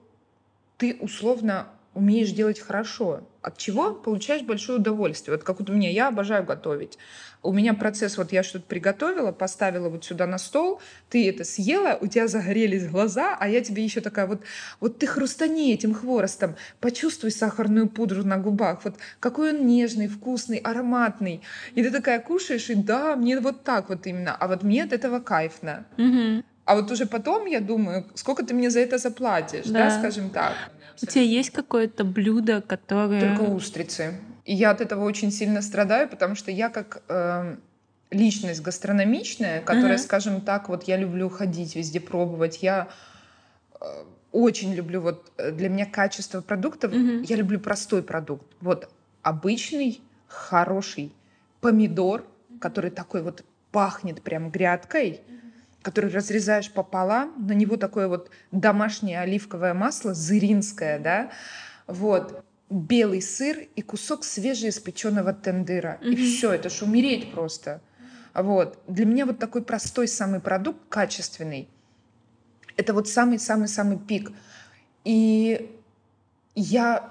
ты условно умеешь делать хорошо, от чего получаешь большое удовольствие. Вот как вот у меня, я обожаю готовить. У меня процесс, вот я что-то приготовила, поставила вот сюда на стол, ты это съела, у тебя загорелись глаза, а я тебе еще такая вот, вот ты хрустани этим хворостом, почувствуй сахарную пудру на губах, вот какой он нежный, вкусный, ароматный. И ты такая кушаешь, и да, мне вот так вот именно, а вот мне от этого кайфно. Мгм. А вот уже потом я думаю, сколько ты мне за это заплатишь, да, Да. скажем так. У тебя есть какое-то блюдо, которое... Только устрицы. И я от этого очень сильно страдаю, потому что я как эм, личность гастрономичная, которая, Ага. скажем так, вот я люблю ходить везде пробовать, я э, очень люблю вот э, для меня качество продуктов, Мгм. я люблю простой продукт. Вот обычный хороший помидор, который такой вот пахнет прям грядкой, который разрезаешь пополам, на него такое вот домашнее оливковое масло, зыринское, да, вот, белый сыр и кусок свежеиспеченного тендыра. И Мгм. все, это ж умереть просто. Вот. Для меня вот такой простой самый продукт, качественный, это вот самый-самый-самый пик. И я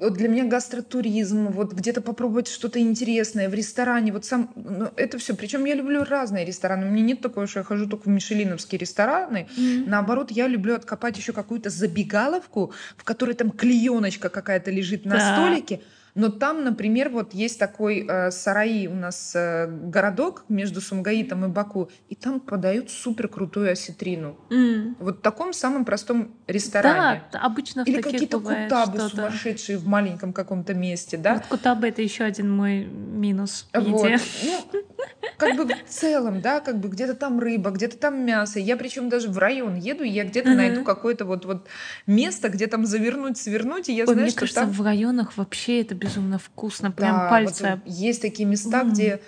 вот для меня гастротуризм, вот где-то попробовать что-то интересное в ресторане, вот сам, ну, это все. Причем я люблю разные рестораны. У меня нет такого, что я хожу только в мишелиновские рестораны. Мгм. Наоборот, я люблю откопать еще какую-то забегаловку, в которой там клееночка какая-то лежит на Да. столике. Но там, например, вот есть такой э, Сараи у нас э, городок между Сумгаитом и Баку, и там подают супер крутую осетрину. М. Вот в таком самом простом ресторане. Да, обычно в Или какие-то кутабы что-то. сумасшедшие в маленьком каком-то месте, да? Вот кутабы это еще один мой минус Вот. Ну, как бы в целом, да, как бы где-то там рыба, где-то там мясо. Я причем даже в район еду, и я где-то Мгм. найду какое-то вот, вот место, где там завернуть, свернуть, и я Ой, знаю, мне что кажется, там... в районах вообще это безумно вкусно. Прям Да, пальцы. вот есть такие места, М. где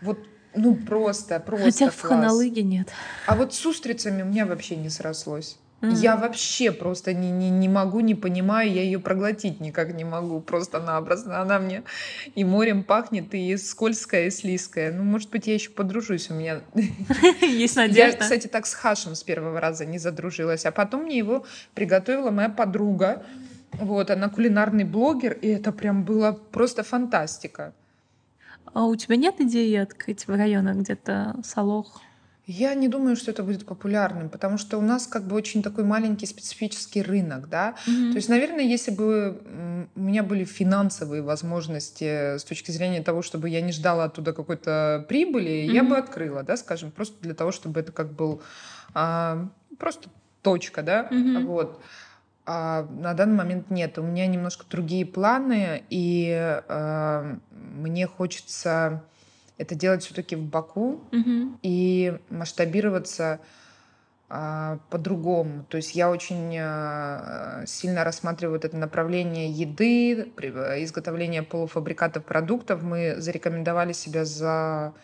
вот ну просто, просто Хотя в класс. Ханалыге нет. А вот с устрицами у меня вообще не срослось. М. Я вообще просто не, не, не могу, не понимаю, я ее проглотить никак не могу, просто-напросто. Она мне и морем пахнет, и скользкая, и слизкая. Ну, может быть, я еще подружусь. У меня Есть Я, надежда. кстати, так с хашем с первого раза не задружилась. А потом мне его приготовила моя подруга. Вот, она кулинарный блогер, и это прям было просто фантастика. А у тебя нет идеи открыть в районах где-то Салох? Я не думаю, что это будет популярным, потому что у нас как бы очень такой маленький специфический рынок, да. Мгм. То есть, наверное, если бы у меня были финансовые возможности с точки зрения того, чтобы я не ждала оттуда какой-то прибыли, я Мгм. бы открыла, да, скажем, просто для того, чтобы это как был а, просто точка, да, Мгм. вот. А на данный момент нет. У меня немножко другие планы, и а, мне хочется это делать все-таки в Баку Мгм. и масштабироваться а, по-другому. То есть я очень а, сильно рассматриваю это направление еды, изготовления полуфабрикатов продуктов. Мы зарекомендовали себя за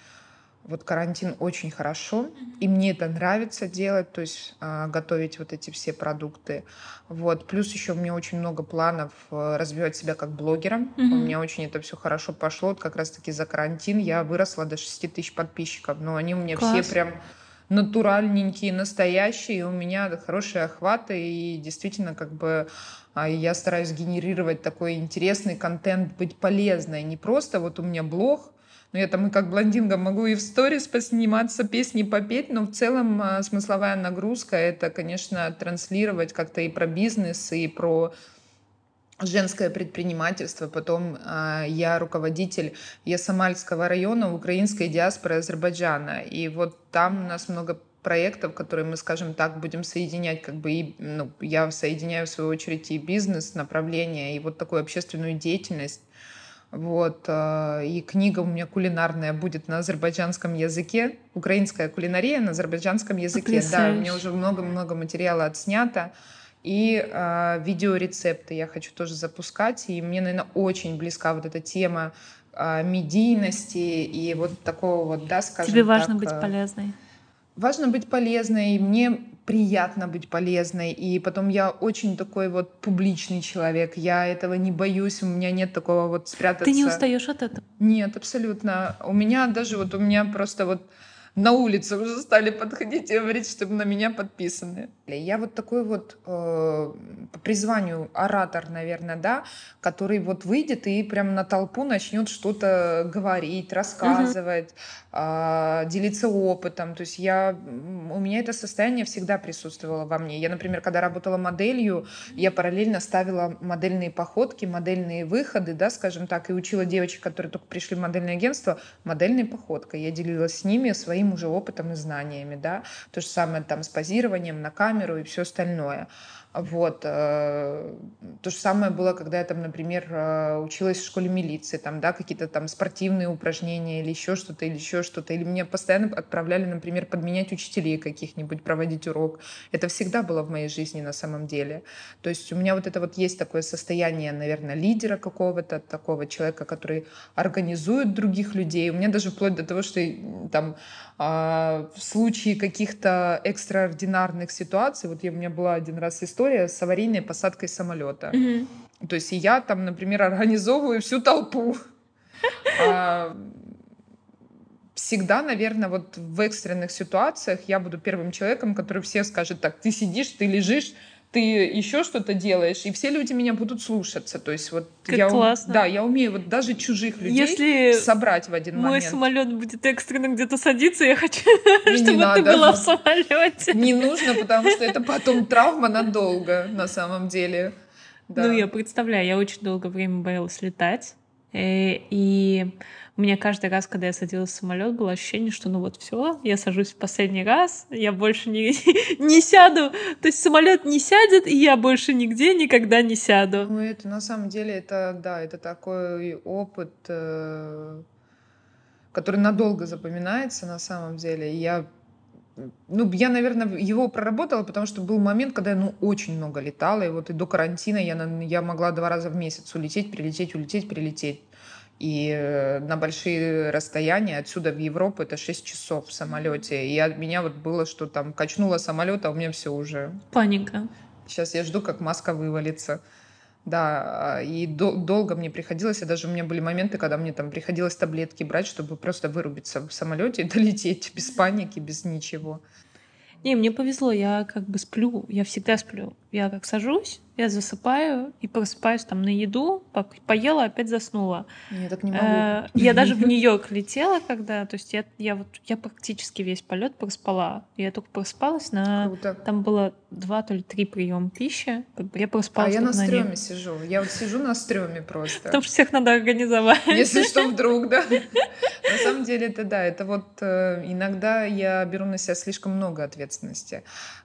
вот карантин очень хорошо, и мне это нравится делать, то есть э, готовить вот эти все продукты. Вот. Плюс еще у меня очень много планов э, развивать себя как блогера. Mm-hmm. У меня очень это все хорошо пошло. Вот как раз-таки за карантин я выросла до 6 тысяч подписчиков. Но они у меня Класс. все прям натуральненькие, настоящие. У меня хорошие охваты, и действительно как бы а, я стараюсь генерировать такой интересный контент, быть полезной. Не просто вот у меня блог, ну, я там и как блондинка могу и в сторис посниматься, песни попеть, но в целом а, смысловая нагрузка — это, конечно, транслировать как-то и про бизнес, и про женское предпринимательство. Потом э, я руководитель Ясамальского района украинской диаспоры Азербайджана. И вот там у нас много проектов, которые мы, скажем так, будем соединять, как бы и, ну, я соединяю в свою очередь и бизнес направление, и вот такую общественную деятельность. Вот. Э, и книга у меня кулинарная будет на азербайджанском языке. Украинская кулинария на азербайджанском языке. Потрясающе. Да, у меня уже много-много материала отснято. И э, видеорецепты я хочу тоже запускать. И мне, наверное, очень близка вот эта тема э, медийности и вот такого вот, да, скажем Тебе важно так, быть э, полезной. Важно быть полезной. Мне приятно быть полезной. И потом я очень такой вот публичный человек. Я этого не боюсь. У меня нет такого вот спрятаться. Ты не устаешь от этого? Нет, абсолютно. У меня даже вот у меня просто вот на улице уже стали подходить и говорить, чтобы на меня подписаны. Я вот такой вот э, по призванию оратор, наверное, да, который вот выйдет и прям на толпу начнет что-то говорить, рассказывать, э, делиться опытом. То есть я, у меня это состояние всегда присутствовало во мне. Я, например, когда работала моделью, я параллельно ставила модельные походки, модельные выходы, да, скажем так, и учила девочек, которые только пришли в модельное агентство, модельной походкой. Я делилась с ними своим своим уже опытом и знаниями, да, то же самое там с позированием на камеру и все остальное. Вот. Э, то же самое было, когда я там, например, э, училась в школе милиции, там, да, какие-то там спортивные упражнения или еще что-то, или еще что-то. Или меня постоянно отправляли, например, подменять учителей каких-нибудь, проводить урок. Это всегда было в моей жизни на самом деле. То есть у меня вот это вот есть такое состояние, наверное, лидера какого-то, такого человека, который организует других людей. У меня даже вплоть до того, что там а, в случае каких-то экстраординарных ситуаций, вот я, у меня была один раз история с аварийной посадкой самолета. Mm-hmm. То есть я там, например, организовываю всю толпу. А, всегда, наверное, вот в экстренных ситуациях я буду первым человеком, который все скажет, так, ты сидишь, ты лежишь, ты еще что-то делаешь, и все люди меня будут слушаться. То есть вот как я, классно. да, я умею вот даже чужих людей Если собрать в один мой момент. Мой самолет будет экстренно где-то садиться, я хочу, не чтобы надо. ты была в самолете. Не нужно, потому что это потом травма надолго, на самом деле. Да. Ну, я представляю, я очень долгое время боялась летать. Э, и у меня каждый раз, когда я садилась в самолет, было ощущение, что ну вот все, я сажусь в последний раз, я больше не, не сяду. То есть самолет не сядет, и я больше нигде никогда не сяду. Ну, это на самом деле, это да, это такой опыт, э, который надолго запоминается на самом деле. Я ну, я, наверное, его проработала, потому что был момент, когда я, ну, очень много летала, и вот и до карантина я, я могла два раза в месяц улететь, прилететь, улететь, прилететь. И э, на большие расстояния отсюда в Европу это 6 часов в самолете. И от меня вот было, что там качнуло самолет, а у меня все уже. Паника. Сейчас я жду, как маска вывалится. Да, и до, долго мне приходилось, и даже у меня были моменты, когда мне там приходилось таблетки брать, чтобы просто вырубиться в самолете и долететь без паники, без ничего. Не, мне повезло, я как бы сплю, я всегда сплю. Я как сажусь, я засыпаю и просыпаюсь там на еду, поела, опять заснула. Я так не могу. Э, я даже в Нью-Йорк летела, когда, то есть я, я вот я практически весь полет проспала. Я только просыпалась на, Круто. там было два то ли три приема пищи, я просыпалась. А я на на стреме сижу, я вот сижу на стреме просто. Потому что всех надо организовать. Если что вдруг, да. На самом деле это да, это вот э, иногда я беру на себя слишком много ответственности.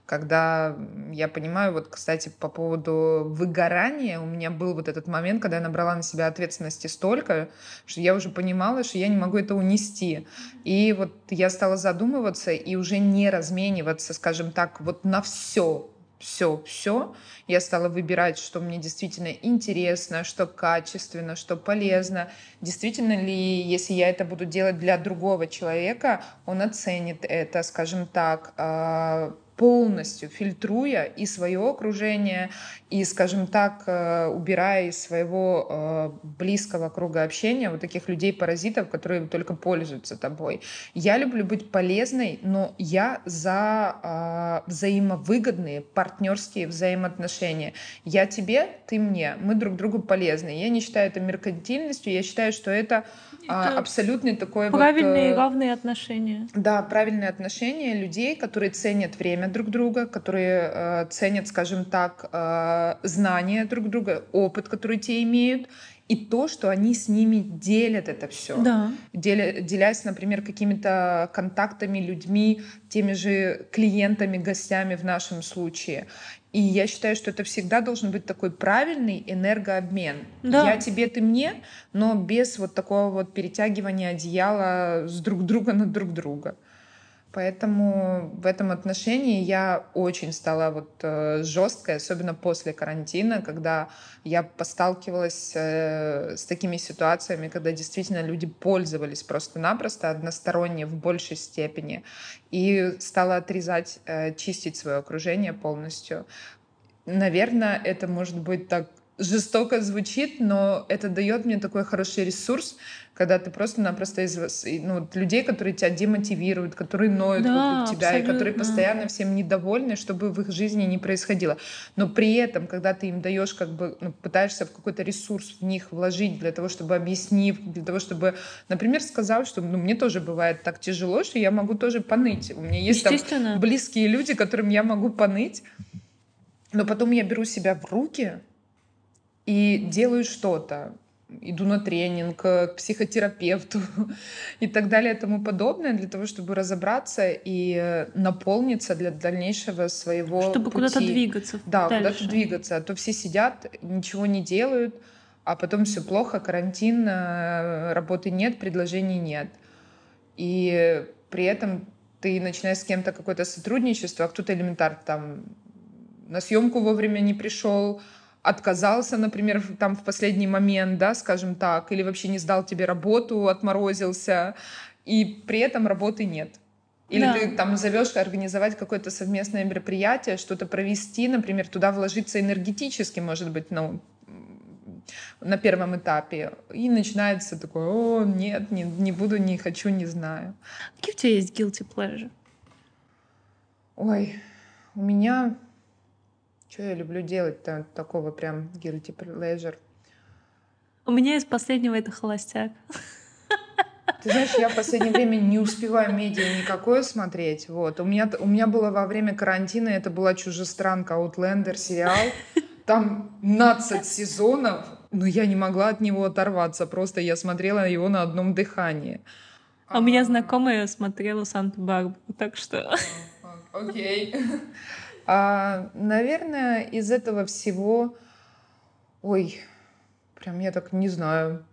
Когда я понимаю, вот, кстати, по поводу выгорания, у меня был вот этот момент, когда я набрала на себя ответственности столько, что я уже понимала, что я не могу это унести. И вот я стала задумываться и уже не размениваться, скажем так, вот на все, все, все. Я стала выбирать, что мне действительно интересно, что качественно, что полезно. Действительно ли, если я это буду делать для другого человека, он оценит это, скажем так, а, полностью фильтруя и свое окружение, и, скажем так, э, убирая из своего э, близкого круга общения вот таких людей-паразитов, которые только пользуются тобой. Я люблю быть полезной, но я за э, взаимовыгодные партнерские взаимоотношения. Я тебе, ты мне, мы друг другу полезны. Я не считаю это меркантильностью, я считаю, что это а, абсолютно такое правильные вот, э, равные отношения. Да, правильные отношения людей, которые ценят время друг друга, которые э, ценят, скажем так, э, знания друг друга, опыт, который те имеют, и то, что они с ними делят это все. Да. Деля, делясь, например, какими-то контактами, людьми, теми же клиентами, гостями в нашем случае. И я считаю, что это всегда должен быть такой правильный энергообмен. Да. Я тебе, ты мне, но без вот такого вот перетягивания одеяла с друг друга на друг друга. Поэтому в этом отношении я очень стала вот э, жесткой, особенно после карантина, когда я посталкивалась э, с такими ситуациями, когда действительно люди пользовались просто-напросто односторонне в большей степени и стала отрезать, э, чистить свое окружение полностью. Наверное, это может быть так жестоко звучит, но это дает мне такой хороший ресурс, когда ты просто-напросто из ну, людей, которые тебя демотивируют, которые ноют да, вокруг тебя, абсолютно. и которые постоянно всем недовольны, чтобы в их жизни не происходило. Но при этом, когда ты им даешь, как бы, ну, пытаешься в какой-то ресурс в них вложить для того, чтобы объяснив, для того, чтобы, например, сказал, что ну, мне тоже бывает так тяжело, что я могу тоже поныть. У меня есть там близкие люди, которым я могу поныть, но потом я беру себя в руки, и делаю что-то. Иду на тренинг, к психотерапевту и так далее и тому подобное, для того, чтобы разобраться и наполниться для дальнейшего своего Чтобы куда-то двигаться Да, куда-то двигаться. А то все сидят, ничего не делают, а потом все плохо, карантин, э, работы нет, предложений нет. И при этом ты начинаешь с кем-то какое-то сотрудничество, а кто-то элементарно там на съемку вовремя не пришел, отказался, например, там в последний момент, да, скажем так, или вообще не сдал тебе работу, отморозился, и при этом работы нет. Или да. ты там зовешь организовать какое-то совместное мероприятие, что-то провести, например, туда вложиться энергетически, может быть, ну, на первом этапе. И начинается такое, о, нет, не, не буду, не хочу, не знаю. Какие у тебя есть guilty pleasure? Ой, у меня что я люблю делать-то такого прям guilty pleasure? У меня из последнего это холостяк. Ты знаешь, я в последнее время не успеваю медиа никакое смотреть. Вот. У, меня, у меня было во время карантина, это была чужестранка Outlander сериал. Там 15 сезонов, но я не могла от него оторваться. Просто я смотрела его на одном дыхании. А у меня знакомая смотрела Санта-Барбару, так что... Окей. Okay. А, наверное, из этого всего... Ой, прям я так не знаю.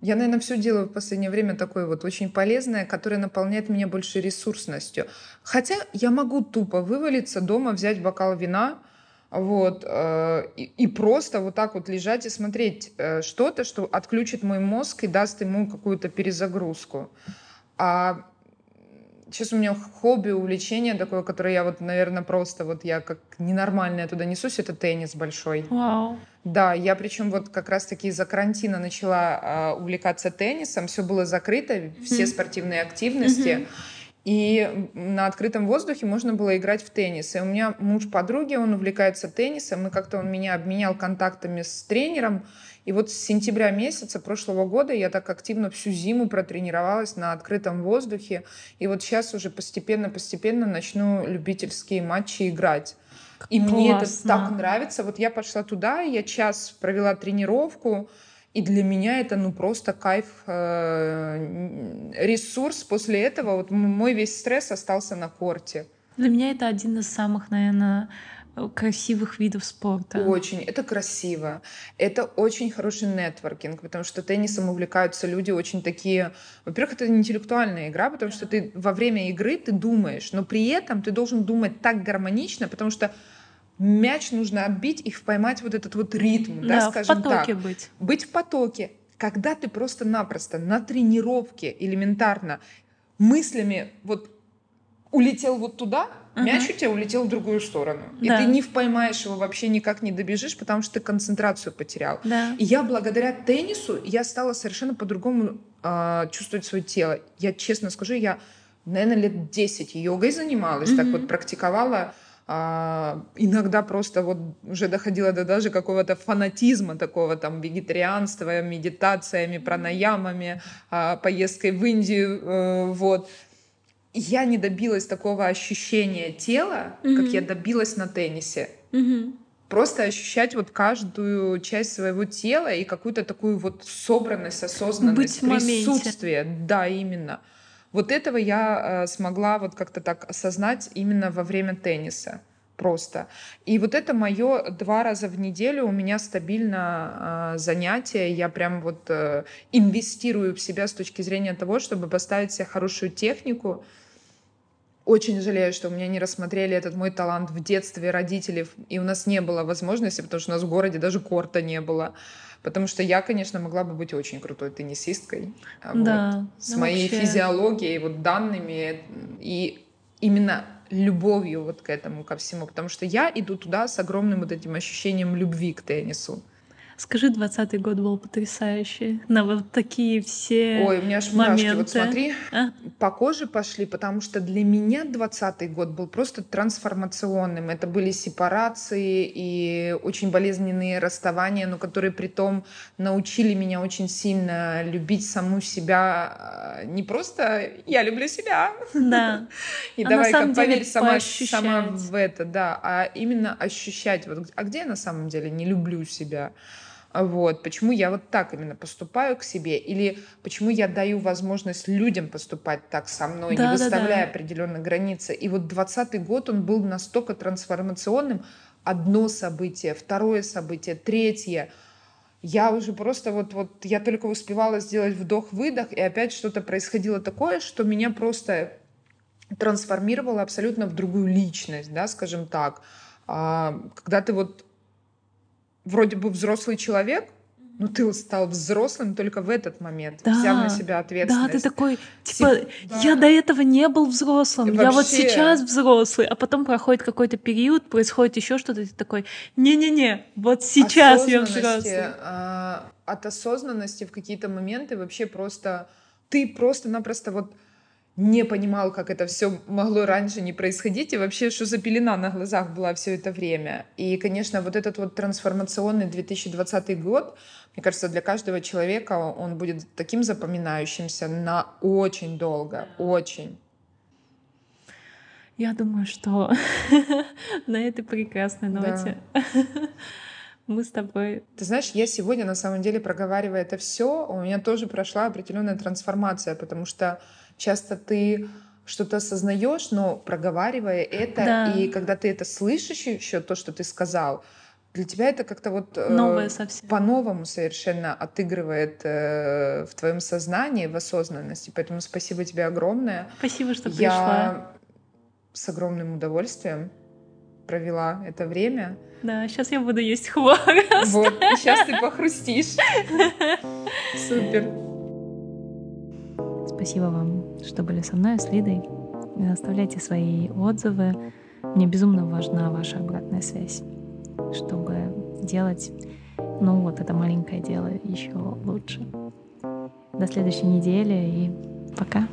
Я, наверное, все делаю в последнее время такое вот очень полезное, которое наполняет меня больше ресурсностью. Хотя я могу тупо вывалиться дома, взять бокал вина, вот, э, и, и просто вот так вот лежать и смотреть э, что-то, что отключит мой мозг и даст ему какую-то перезагрузку. А сейчас у меня хобби, увлечение такое, которое я вот, наверное, просто вот я как ненормальная туда несусь, это теннис большой. Вау. Да, я причем вот как раз-таки из-за карантина начала а, увлекаться теннисом, все было закрыто, все mm-hmm. спортивные активности. Mm-hmm. И на открытом воздухе можно было играть в теннис. И у меня муж подруги, он увлекается теннисом, и как-то он меня обменял контактами с тренером, и вот с сентября месяца прошлого года я так активно всю зиму протренировалась на открытом воздухе. И вот сейчас уже постепенно-постепенно начну любительские матчи играть. И Классно. мне это так нравится. Вот я пошла туда, я час провела тренировку, и для меня это ну просто кайф, э, ресурс. После этого вот мой весь стресс остался на корте. Для меня это один из самых, наверное, красивых видов спорта. Очень. Это красиво. Это очень хороший нетворкинг, потому что теннисом увлекаются люди очень такие... Во-первых, это интеллектуальная игра, потому что ты во время игры ты думаешь, но при этом ты должен думать так гармонично, потому что мяч нужно отбить и поймать вот этот вот ритм, да, да скажем в потоке так. быть. Быть в потоке. Когда ты просто-напросто на тренировке элементарно мыслями вот улетел вот туда, uh-huh. мяч у тебя улетел в другую сторону. Да. И ты не поймаешь его, вообще никак не добежишь, потому что ты концентрацию потерял. Да. И я благодаря теннису, я стала совершенно по-другому э, чувствовать свое тело. Я честно скажу, я, наверное, лет 10 йогой занималась, uh-huh. так вот практиковала. А, иногда просто вот уже доходило до даже какого-то фанатизма такого там вегетарианства, медитациями, пранаямами, а, поездкой в Индию, э, вот я не добилась такого ощущения тела, mm-hmm. как я добилась на теннисе. Mm-hmm. Просто ощущать вот каждую часть своего тела и какую-то такую вот собранность, осознанность, Быть присутствие. Да, именно. Вот этого я э, смогла вот как-то так осознать именно во время тенниса просто. И вот это мое два раза в неделю у меня стабильно э, занятие. Я прям вот э, инвестирую в себя с точки зрения того, чтобы поставить себе хорошую технику, очень жалею, что у меня не рассмотрели этот мой талант в детстве родителей, и у нас не было возможности, потому что у нас в городе даже корта не было. Потому что я, конечно, могла бы быть очень крутой теннисисткой. А да. Вот, с ну, моей вообще... физиологией, вот данными и именно любовью вот к этому, ко всему. Потому что я иду туда с огромным вот этим ощущением любви к теннису. Скажи, двадцатый год был потрясающий. На вот такие все Ой, у меня аж мурашки. Вот смотри, а? по коже пошли, потому что для меня двадцатый год был просто трансформационным. Это были сепарации и очень болезненные расставания, но которые при том научили меня очень сильно любить саму себя. А, не просто «я люблю себя». Да. И а давай-ка поверь сама, сама в это, да. А именно ощущать. Вот, а где я на самом деле не люблю себя? Вот. Почему я вот так именно поступаю к себе? Или почему я даю возможность людям поступать так со мной, да, не выставляя да, да. определенные границы? И вот двадцатый год, он был настолько трансформационным. Одно событие, второе событие, третье. Я уже просто вот, вот я только успевала сделать вдох-выдох, и опять что-то происходило такое, что меня просто трансформировало абсолютно в другую личность, да, скажем так. А, когда ты вот вроде бы взрослый человек, но ты стал взрослым только в этот момент, да, взяв на себя ответственность. Да, ты такой, типа, да. я до этого не был взрослым, Вообще... я вот сейчас взрослый, а потом проходит какой-то период, происходит еще что-то, ты такой, не-не-не, вот сейчас я взрослый. А, от осознанности в какие-то моменты вообще просто, ты просто-напросто вот не понимал, как это все могло раньше не происходить, и вообще, что за пелена на глазах была все это время. И, конечно, вот этот вот трансформационный 2020 год, мне кажется, для каждого человека он будет таким запоминающимся на очень долго, очень. Я думаю, что на этой прекрасной ноте мы с тобой. Ты знаешь, я сегодня на самом деле проговаривая это все, у меня тоже прошла определенная трансформация, потому что часто ты что-то осознаешь, но проговаривая это, да. и когда ты это слышишь еще, то, что ты сказал, для тебя это как-то вот э, совсем. по-новому совершенно отыгрывает э, в твоем сознании, в осознанности. Поэтому спасибо тебе огромное. Спасибо, что Я пришла. с огромным удовольствием провела это время. Да, сейчас я буду есть хворост. Вот, сейчас ты похрустишь. Супер. Спасибо вам, что были со мной, с Лидой. Оставляйте свои отзывы. Мне безумно важна ваша обратная связь, чтобы делать, ну вот это маленькое дело еще лучше. До следующей недели и пока.